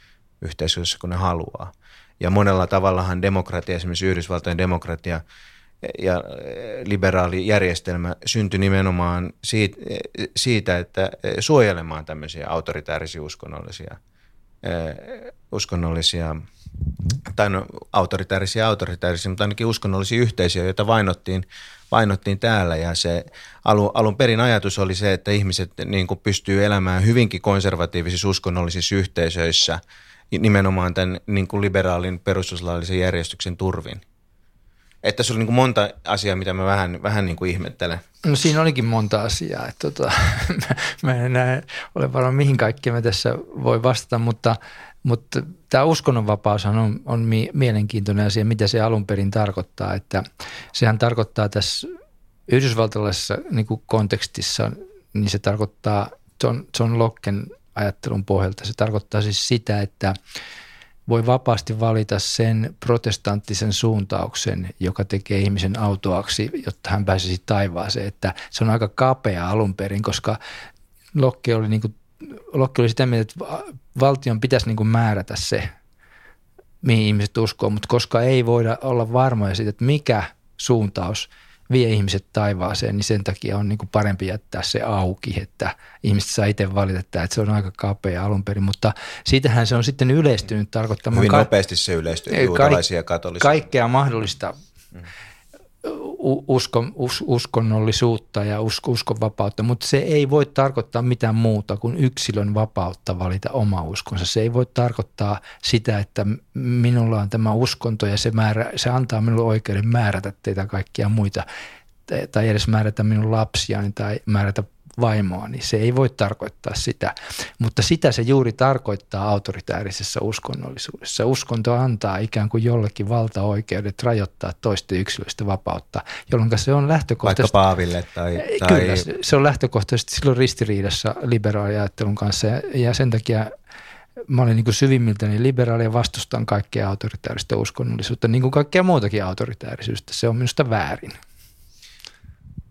yhteisöissä, kun ne haluaa. Ja monella tavallahan demokratia, esimerkiksi Yhdysvaltojen demokratia ja liberaali järjestelmä syntyi nimenomaan siitä, siitä että suojelemaan tämmöisiä autoritäärisiä uskonnollisia, uskonnollisia tai no, autoritäärisiä autoritäärisiä, mutta ainakin uskonnollisia yhteisöjä, joita vainottiin, vainottiin täällä. Ja se alun, alun perin ajatus oli se, että ihmiset niin kuin pystyy elämään hyvinkin konservatiivisissa uskonnollisissa yhteisöissä – nimenomaan tämän niin kuin liberaalin perustuslaillisen järjestyksen turvin. Että se oli niin kuin monta asiaa, mitä mä vähän, vähän niin kuin ihmettelen. No siinä olikin monta asiaa. Että tota, mä en näe, ole varma mihin kaikkeen mä tässä voi vastata, mutta, mutta tämä uskonnonvapaushan on, on mielenkiintoinen asia, mitä se alun perin tarkoittaa. Että sehän tarkoittaa tässä yhdysvaltalaisessa niin kuin kontekstissa, niin se tarkoittaa John, John Locken ajattelun pohjalta. Se tarkoittaa siis sitä, että voi vapaasti valita sen protestanttisen suuntauksen, joka tekee ihmisen autoaksi, jotta hän pääsisi taivaaseen. Että se on aika kapea alun perin, koska Lokke oli, niin kuin, Lokke oli sitä mieltä, että valtion pitäisi niin kuin määrätä se, mihin ihmiset uskoo, mutta koska ei voida olla varmoja siitä, että mikä suuntaus – vie ihmiset taivaaseen, niin sen takia on niin kuin parempi jättää se auki, että ihmiset saa itse valita, että se on aika kapea alun perin, mutta siitähän se on sitten yleistynyt tarkoittamaan. Hyvin ka- nopeasti se yleistyy, juutalaisia ja katolisia. Kaikkea mahdollista mm uskon, us, uskonnollisuutta ja us, uskonvapautta, mutta se ei voi tarkoittaa mitään muuta kuin yksilön vapautta valita oma uskonsa. Se ei voi tarkoittaa sitä, että minulla on tämä uskonto ja se, määrä, se antaa minulle oikeuden määrätä teitä kaikkia muita tai edes määrätä minun lapsiani tai määrätä vaimoa, niin se ei voi tarkoittaa sitä. Mutta sitä se juuri tarkoittaa autoritäärisessä uskonnollisuudessa. Uskonto antaa ikään kuin jollekin valtaoikeudet rajoittaa toisten yksilöistä vapautta, jolloin se on lähtökohtaisesti... Vaikka Paaville tai... tai... Kyllä, se on lähtökohtaisesti silloin ristiriidassa liberaaliajattelun kanssa ja, ja sen takia mä olen niin syvimmiltäni liberaali ja vastustan kaikkea autoritääristä uskonnollisuutta, niin kuin kaikkea muutakin autoritäärisyyttä. Se on minusta väärin.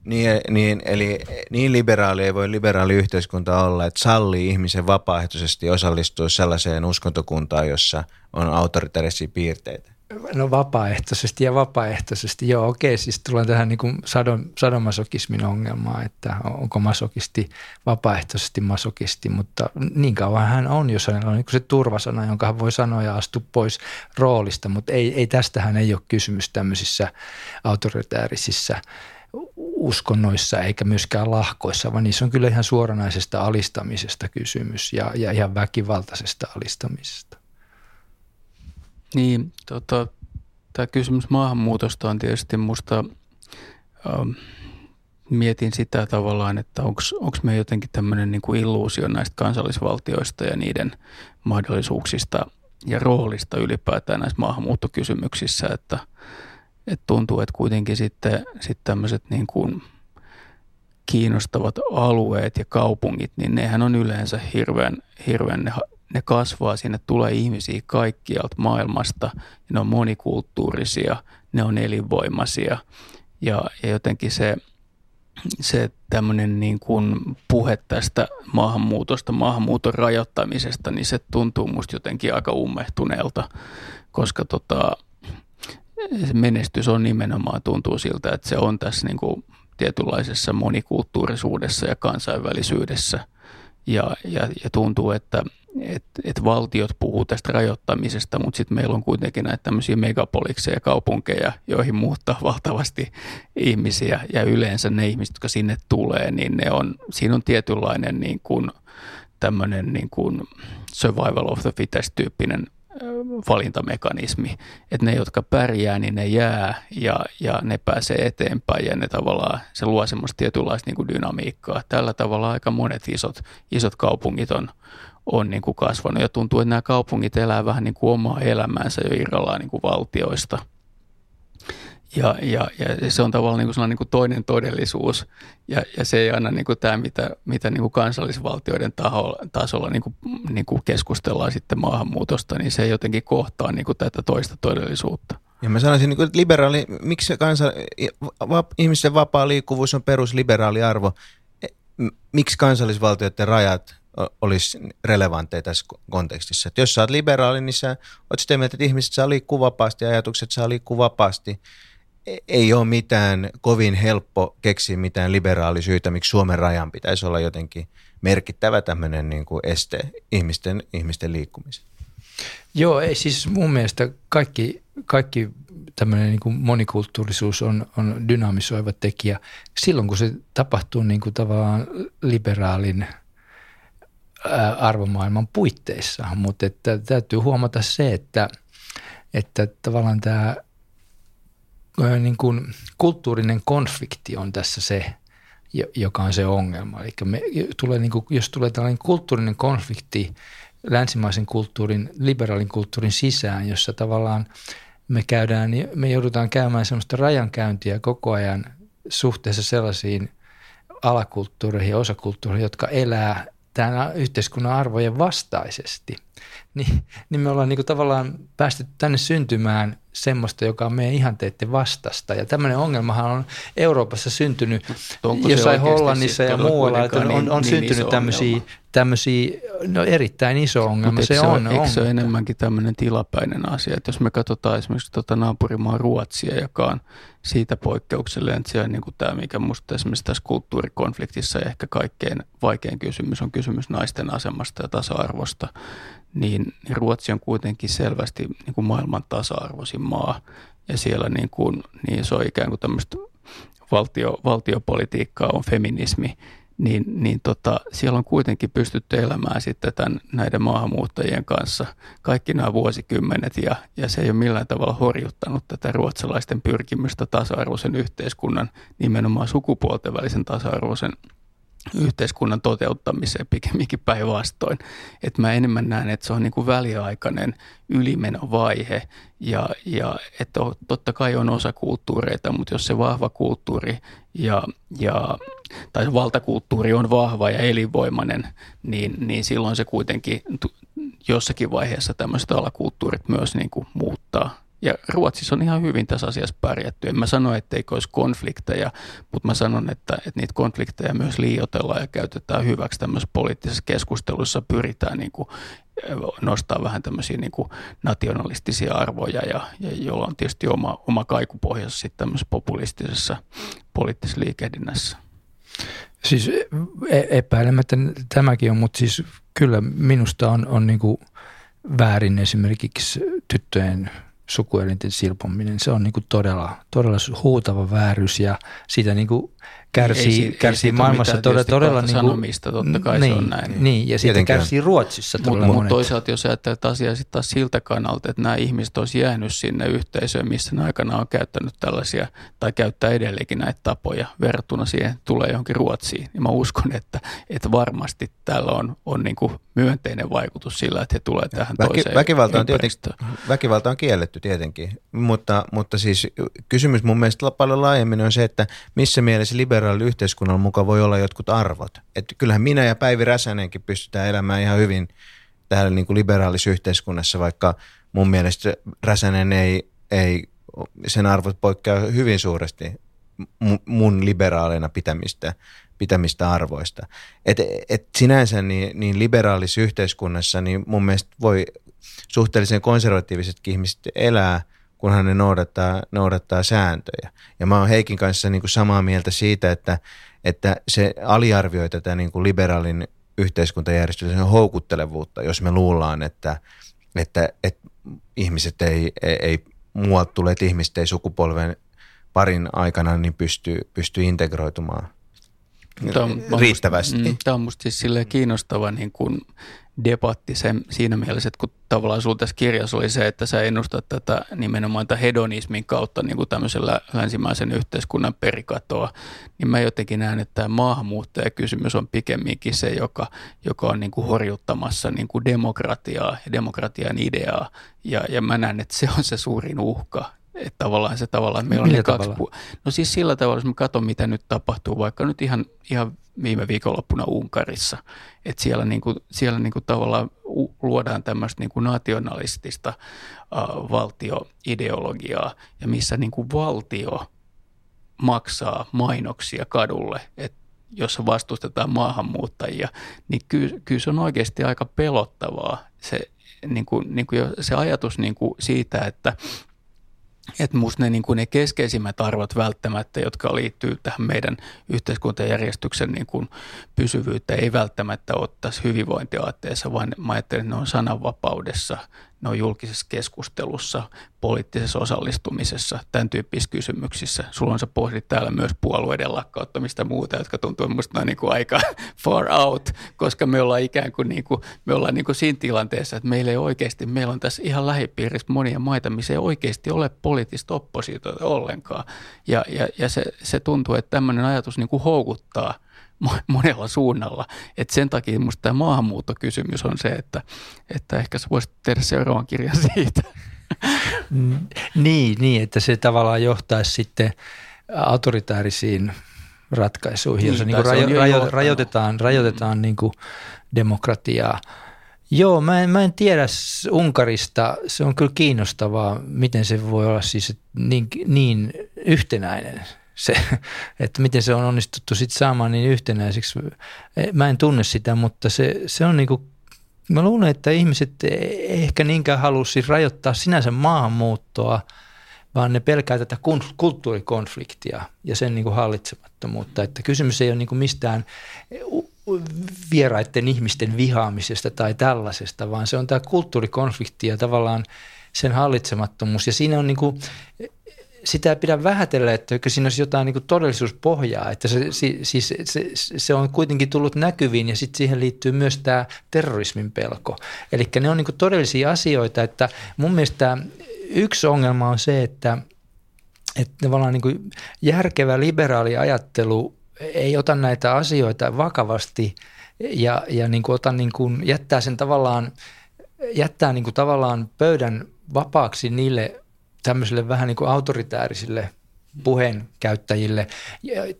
Niin, niin, eli niin liberaali ei voi liberaali yhteiskunta olla, että sallii ihmisen vapaaehtoisesti osallistua sellaiseen uskontokuntaan, jossa on autoritaarisia piirteitä. No vapaaehtoisesti ja vapaaehtoisesti, joo okei, siis tullaan tähän niin kuin sadon, sadomasokismin ongelmaan, että onko masokisti vapaaehtoisesti masokisti, mutta niin kauan hän on, jos hänellä on niin se turvasana, jonka hän voi sanoa ja astua pois roolista, mutta ei, ei tästähän ei ole kysymys tämmöisissä autoritäärisissa uskonnoissa eikä myöskään lahkoissa, vaan niissä on kyllä ihan suoranaisesta alistamisesta kysymys ja, ja ihan väkivaltaisesta alistamisesta. Niin, tota, tämä kysymys maahanmuutosta on tietysti musta, ähm, mietin sitä tavallaan, että onko me jotenkin tämmöinen niin kuin illuusio näistä kansallisvaltioista ja niiden mahdollisuuksista ja roolista ylipäätään näissä maahanmuuttokysymyksissä, että – et tuntuu, että kuitenkin sitten sit tämmöiset niin kuin kiinnostavat alueet ja kaupungit, niin nehän on yleensä hirveän, hirveän ne, ne kasvaa, sinne tulee ihmisiä kaikkialta maailmasta, ne on monikulttuurisia, ne on elinvoimaisia, ja, ja jotenkin se se tämmöinen niin kuin puhe tästä maahanmuutosta, maahanmuuton rajoittamisesta, niin se tuntuu musta jotenkin aika ummehtuneelta, koska tota, menestys on nimenomaan tuntuu siltä, että se on tässä niin kuin tietynlaisessa monikulttuurisuudessa ja kansainvälisyydessä. Ja, ja, ja tuntuu, että että et valtiot puhuu tästä rajoittamisesta, mutta sitten meillä on kuitenkin näitä tämmöisiä megapolikseja kaupunkeja, joihin muuttaa valtavasti ihmisiä ja yleensä ne ihmiset, jotka sinne tulee, niin ne on, siinä on tietynlainen niin kuin, tämmöinen niin kuin survival of the fittest tyyppinen valintamekanismi, että ne, jotka pärjää, niin ne jää ja, ja ne pääsee eteenpäin ja ne tavallaan, se luo semmoista tietynlaista niin kuin dynamiikkaa. Tällä tavalla aika monet isot, isot kaupungit on, on niin kuin kasvanut ja tuntuu, että nämä kaupungit elää vähän niin kuin omaa elämäänsä jo irrallaan niin kuin valtioista. Ja, ja, ja se on tavallaan niin kuin niin kuin toinen todellisuus ja, ja se ei aina niin kuin tämä, mitä, mitä niin kuin kansallisvaltioiden taholla, tasolla niin kuin, niin kuin keskustellaan sitten maahanmuutosta, niin se jotenkin kohtaa niin kuin tätä toista todellisuutta. Ja mä sanoisin, niin kuin, että liberaali, miksi kansa, va, ihmisten vapaa liikkuvuus on perusliberaali arvo, e, miksi kansallisvaltioiden rajat olisi relevantteja tässä kontekstissa. Että jos sä oot liberaali, niin sä oot sitä mieltä, että ihmiset saa liikkua vapaasti, ajatukset saa liikkua vapaasti. E-, ei ole mitään kovin helppo keksiä mitään liberaalisuutta, miksi Suomen rajan pitäisi olla jotenkin merkittävä tämmöinen niin kuin este ihmisten, ihmisten liikkumiseen. Joo, ei siis mun mielestä kaikki, kaikki tämmöinen niin kuin monikulttuurisuus on, on dynaamisoiva tekijä silloin, kun se tapahtuu niin kuin tavallaan liberaalin – arvomaailman puitteissa, mutta että täytyy huomata se, että, että tavallaan tämä niin kuin kulttuurinen konflikti on tässä se, joka on se ongelma. Eli me, tulee niin kuin, jos tulee tällainen kulttuurinen konflikti länsimaisen kulttuurin, liberaalin kulttuurin sisään, jossa tavallaan me käydään, me joudutaan käymään sellaista rajankäyntiä koko ajan suhteessa sellaisiin alakulttuureihin ja osakulttuureihin, jotka elää tämän yhteiskunnan arvojen vastaisesti, niin, niin me ollaan niin kuin tavallaan päästy tänne syntymään semmoista, joka on meidän ihanteiden vastasta. Ja tämmöinen ongelmahan on Euroopassa syntynyt Onko jossain Hollannissa ja muualla, että on, on, on niin syntynyt tämmöisiä, tämmöisiä, no erittäin iso ongelma Mut se, se on. Eikö se ole enemmänkin tämmöinen tilapäinen asia, että jos me katsotaan esimerkiksi tuota naapurimaa Ruotsia, joka on siitä poikkeuksellinen, että siellä niin kuin tämä, mikä minusta esimerkiksi tässä kulttuurikonfliktissa ehkä kaikkein vaikein kysymys on kysymys naisten asemasta ja tasa-arvosta, niin, Ruotsi on kuitenkin selvästi niin kuin maailman tasa-arvoisin maa. Ja siellä niin, kuin, niin se on ikään kuin tämmöistä valtio, valtiopolitiikkaa on feminismi, niin, niin tota, siellä on kuitenkin pystytty elämään sitten tämän, näiden maahanmuuttajien kanssa kaikki nämä vuosikymmenet ja, ja se ei ole millään tavalla horjuttanut tätä ruotsalaisten pyrkimystä tasa-arvoisen yhteiskunnan, nimenomaan sukupuolten välisen tasa-arvoisen yhteiskunnan toteuttamiseen pikemminkin päinvastoin. Että mä enemmän näen, että se on niin kuin väliaikainen ylimenovaihe ja, ja että totta kai on osa kulttuureita, mutta jos se vahva kulttuuri ja, ja, tai valtakulttuuri on vahva ja elinvoimainen, niin, niin silloin se kuitenkin jossakin vaiheessa tämmöiset alakulttuurit myös niin kuin muuttaa ja Ruotsissa on ihan hyvin tässä asiassa pärjätty. En mä sano, etteikö olisi konflikteja, mutta mä sanon, että, että niitä konflikteja myös liioitellaan ja käytetään hyväksi tämmöisessä poliittisessa keskustelussa. Pyritään niin kuin nostaa vähän tämmöisiä niin kuin nationalistisia arvoja, ja, ja jolla on tietysti oma, oma kaikupohjassa sitten tämmöisessä populistisessa poliittisessa liikehdinnässä. Siis e-, epäilemättä tämäkin on, mutta siis kyllä minusta on, on niin kuin väärin esimerkiksi tyttöjen sukuelinten silpominen, se on niin kuin todella, todella huutava vääryys ja siitä niin kuin kärsii, ei, kärsii ei maailmassa todella, todella niin kuin, sanomista, totta kai niin, se on näin. Niin, ja siitä kärsii Ruotsissa todella Mutta mut toisaalta jos ajattelet asiaa sitten taas siltä kannalta, että nämä ihmiset olisi jäänyt sinne yhteisöön, missä ne aikana on käyttänyt tällaisia, tai käyttää edelleenkin näitä tapoja verrattuna siihen, tulee johonkin Ruotsiin, niin mä uskon, että, että varmasti tällä on, on niin kuin myönteinen vaikutus sillä, että he tulee tähän Väki, toiseen väkivalta on, tietenkin, väkivalta on kielletty tietenkin, mutta, mutta siis kysymys mun mielestä paljon laajemmin on se, että missä mielessä liberaalilla yhteiskunnalla mukaan voi olla jotkut arvot. Että kyllähän minä ja Päivi Räsänenkin pystytään elämään ihan hyvin täällä niin kuin liberaalissa yhteiskunnassa, vaikka mun mielestä Räsänen ei, ei sen arvot poikkea hyvin suuresti mun liberaaleina pitämistä, pitämistä arvoista. Et, et sinänsä niin, niin liberaalissa yhteiskunnassa niin mun mielestä voi suhteellisen konservatiivisetkin ihmiset elää, kunhan ne noudattaa, noudattaa sääntöjä. Ja mä oon Heikin kanssa niin kuin samaa mieltä siitä, että, että se aliarvioi tätä niin kuin liberaalin yhteiskuntajärjestyksen houkuttelevuutta, jos me luullaan, että, että, että ihmiset ei, ei, ei muualta tulleet ihmiset ei sukupolven parin aikana niin pystyy, pystyy integroitumaan tämä on, riittävästi. Mm, tämä on musta siis kiinnostava niin kuin debatti sen, siinä mielessä, että kun tavallaan sinulla tässä kirjassa oli se, että sä ennustat tätä nimenomaan tämän hedonismin kautta niin kuin tämmöisellä länsimaisen yhteiskunnan perikatoa, niin mä jotenkin näen, että tämä maahanmuuttajakysymys on pikemminkin se, joka, joka on niin kuin horjuttamassa niin kuin demokratiaa ja demokratian ideaa. Ja, ja mä näen, että se on se suurin uhka että tavallaan se tavallaan, että meillä on ne kaksi pu- No siis sillä tavalla, jos mä katson, mitä nyt tapahtuu, vaikka nyt ihan, ihan viime viikonloppuna Unkarissa, että siellä, niin kuin, siellä niin kuin tavallaan luodaan tämmöistä niin kuin nationalistista äh, valtioideologiaa, ja missä niin kuin valtio maksaa mainoksia kadulle, että jossa vastustetaan maahanmuuttajia, niin kyllä, kyllä se on oikeasti aika pelottavaa se, niin kuin, niin kuin se ajatus niin kuin siitä, että että minusta ne, niin kuin ne keskeisimmät arvot välttämättä, jotka liittyy tähän meidän yhteiskuntajärjestyksen niin kuin pysyvyyttä, ei välttämättä ottaisi hyvinvointiaatteessa, vaan mä ajattelen, että ne on sananvapaudessa, ne on julkisessa keskustelussa, poliittisessa osallistumisessa, tämän tyyppisissä kysymyksissä. Sulla on sä pohdit täällä myös puolueiden lakkauttamista muuta, jotka tuntuu minusta niin kuin aika far out, koska me ollaan ikään kuin, niin kuin me ollaan niin kuin siinä tilanteessa, että meillä ei oikeasti, meillä on tässä ihan lähipiirissä monia maita, missä ei oikeasti ole poliittista oppositiota ollenkaan. Ja, ja, ja se, se tuntuu, että tämmöinen ajatus niin kuin houkuttaa – monella suunnalla. Et sen takia minusta tämä maahanmuuttokysymys on se, että, että ehkä sä voisit tehdä seuraavan kirjan siitä. niin, niin, että se tavallaan johtaisi sitten autoritäärisiin ratkaisuihin, jossa niin rajo, rajo, rajoitetaan, rajoitetaan niin kuin demokratiaa. Joo, mä en, mä en tiedä Unkarista. Se on kyllä kiinnostavaa, miten se voi olla siis niin, niin yhtenäinen se, että miten se on onnistuttu sitten saamaan niin yhtenäiseksi. Mä en tunne sitä, mutta se, se on niinku, mä luulen, että ihmiset ei ehkä niinkään halua siis rajoittaa sinänsä maahanmuuttoa, vaan ne pelkää tätä kulttuurikonfliktia ja sen niin kuin hallitsemattomuutta. Että kysymys ei ole niin kuin mistään vieraiden ihmisten vihaamisesta tai tällaisesta, vaan se on tämä kulttuurikonflikti ja tavallaan sen hallitsemattomuus. Ja siinä on niin kuin, sitä ei pidä vähätellä, että siinä olisi jotain niin todellisuuspohjaa, että se, siis, se, se on kuitenkin tullut näkyviin ja sitten siihen liittyy myös tämä terrorismin pelko. Eli ne on niin todellisia asioita, että mun mielestä yksi ongelma on se, että, että tavallaan niin järkevä liberaali ajattelu ei ota näitä asioita vakavasti ja, ja niin kuin ota niin kuin, jättää sen tavallaan, jättää niin kuin tavallaan pöydän vapaaksi niille tämmöisille vähän niin kuin autoritäärisille puheenkäyttäjille.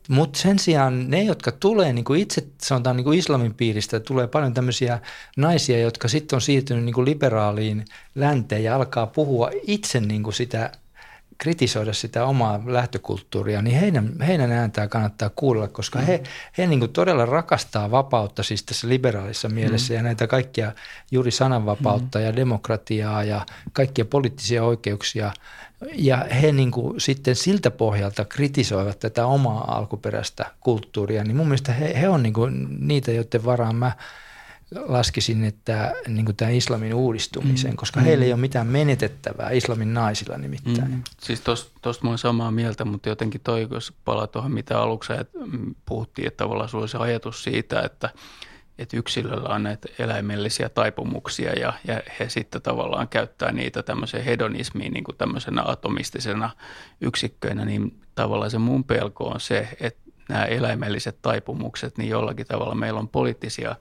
Mutta sen sijaan ne, jotka tulee niin kuin itse sanotaan niin kuin islamin piiristä, tulee paljon tämmöisiä naisia, jotka sitten on siirtynyt niin kuin liberaaliin länteen ja alkaa puhua itse niin kuin sitä kritisoida sitä omaa lähtökulttuuria, niin heidän, heidän ääntää kannattaa kuulla, koska mm. he, he niin kuin todella rakastaa vapautta siis tässä liberaalissa mielessä mm. ja näitä kaikkia juuri sananvapautta mm. ja demokratiaa ja kaikkia poliittisia oikeuksia. Ja he niin kuin sitten siltä pohjalta kritisoivat tätä omaa alkuperäistä kulttuuria, niin mun mielestä he, he on niin kuin niitä, joiden varaan mä – laskisin, että niin kuin tämän islamin uudistumisen, mm. koska mm. heillä ei ole mitään menetettävää islamin naisilla nimittäin. Mm. Siis tuosta mä olen samaa mieltä, mutta jotenkin toi, jos palaa tuohon, mitä aluksi mm, puhuttiin, että tavallaan sulla se ajatus siitä, että, että yksilöllä on näitä eläimellisiä taipumuksia ja, ja he sitten tavallaan käyttää niitä tämmöiseen hedonismiin niin kuin tämmöisenä atomistisena yksikköinä, niin tavallaan se mun pelko on se, että nämä eläimelliset taipumukset, niin jollakin tavalla meillä on poliittisia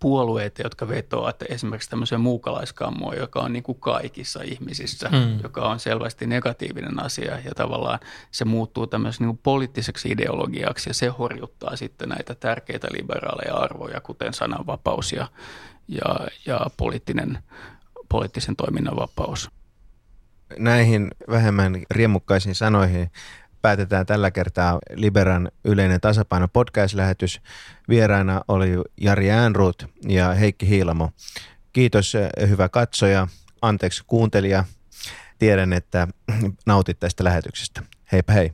puolueita, jotka vetoavat esimerkiksi tämmöiseen muukalaiskammoon, joka on niin kuin kaikissa ihmisissä, mm. joka on selvästi negatiivinen asia ja tavallaan se muuttuu tämmöiseksi niin kuin poliittiseksi ideologiaksi ja se horjuttaa sitten näitä tärkeitä liberaaleja arvoja, kuten sananvapaus ja, ja, ja poliittinen, poliittisen toiminnan vapaus. Näihin vähemmän riemukkaisiin sanoihin päätetään tällä kertaa Liberan yleinen tasapaino podcast-lähetys. Vieraina oli Jari Äänruut ja Heikki Hiilamo. Kiitos hyvä katsoja, anteeksi kuuntelija. Tiedän, että nautit tästä lähetyksestä. Heipä hei.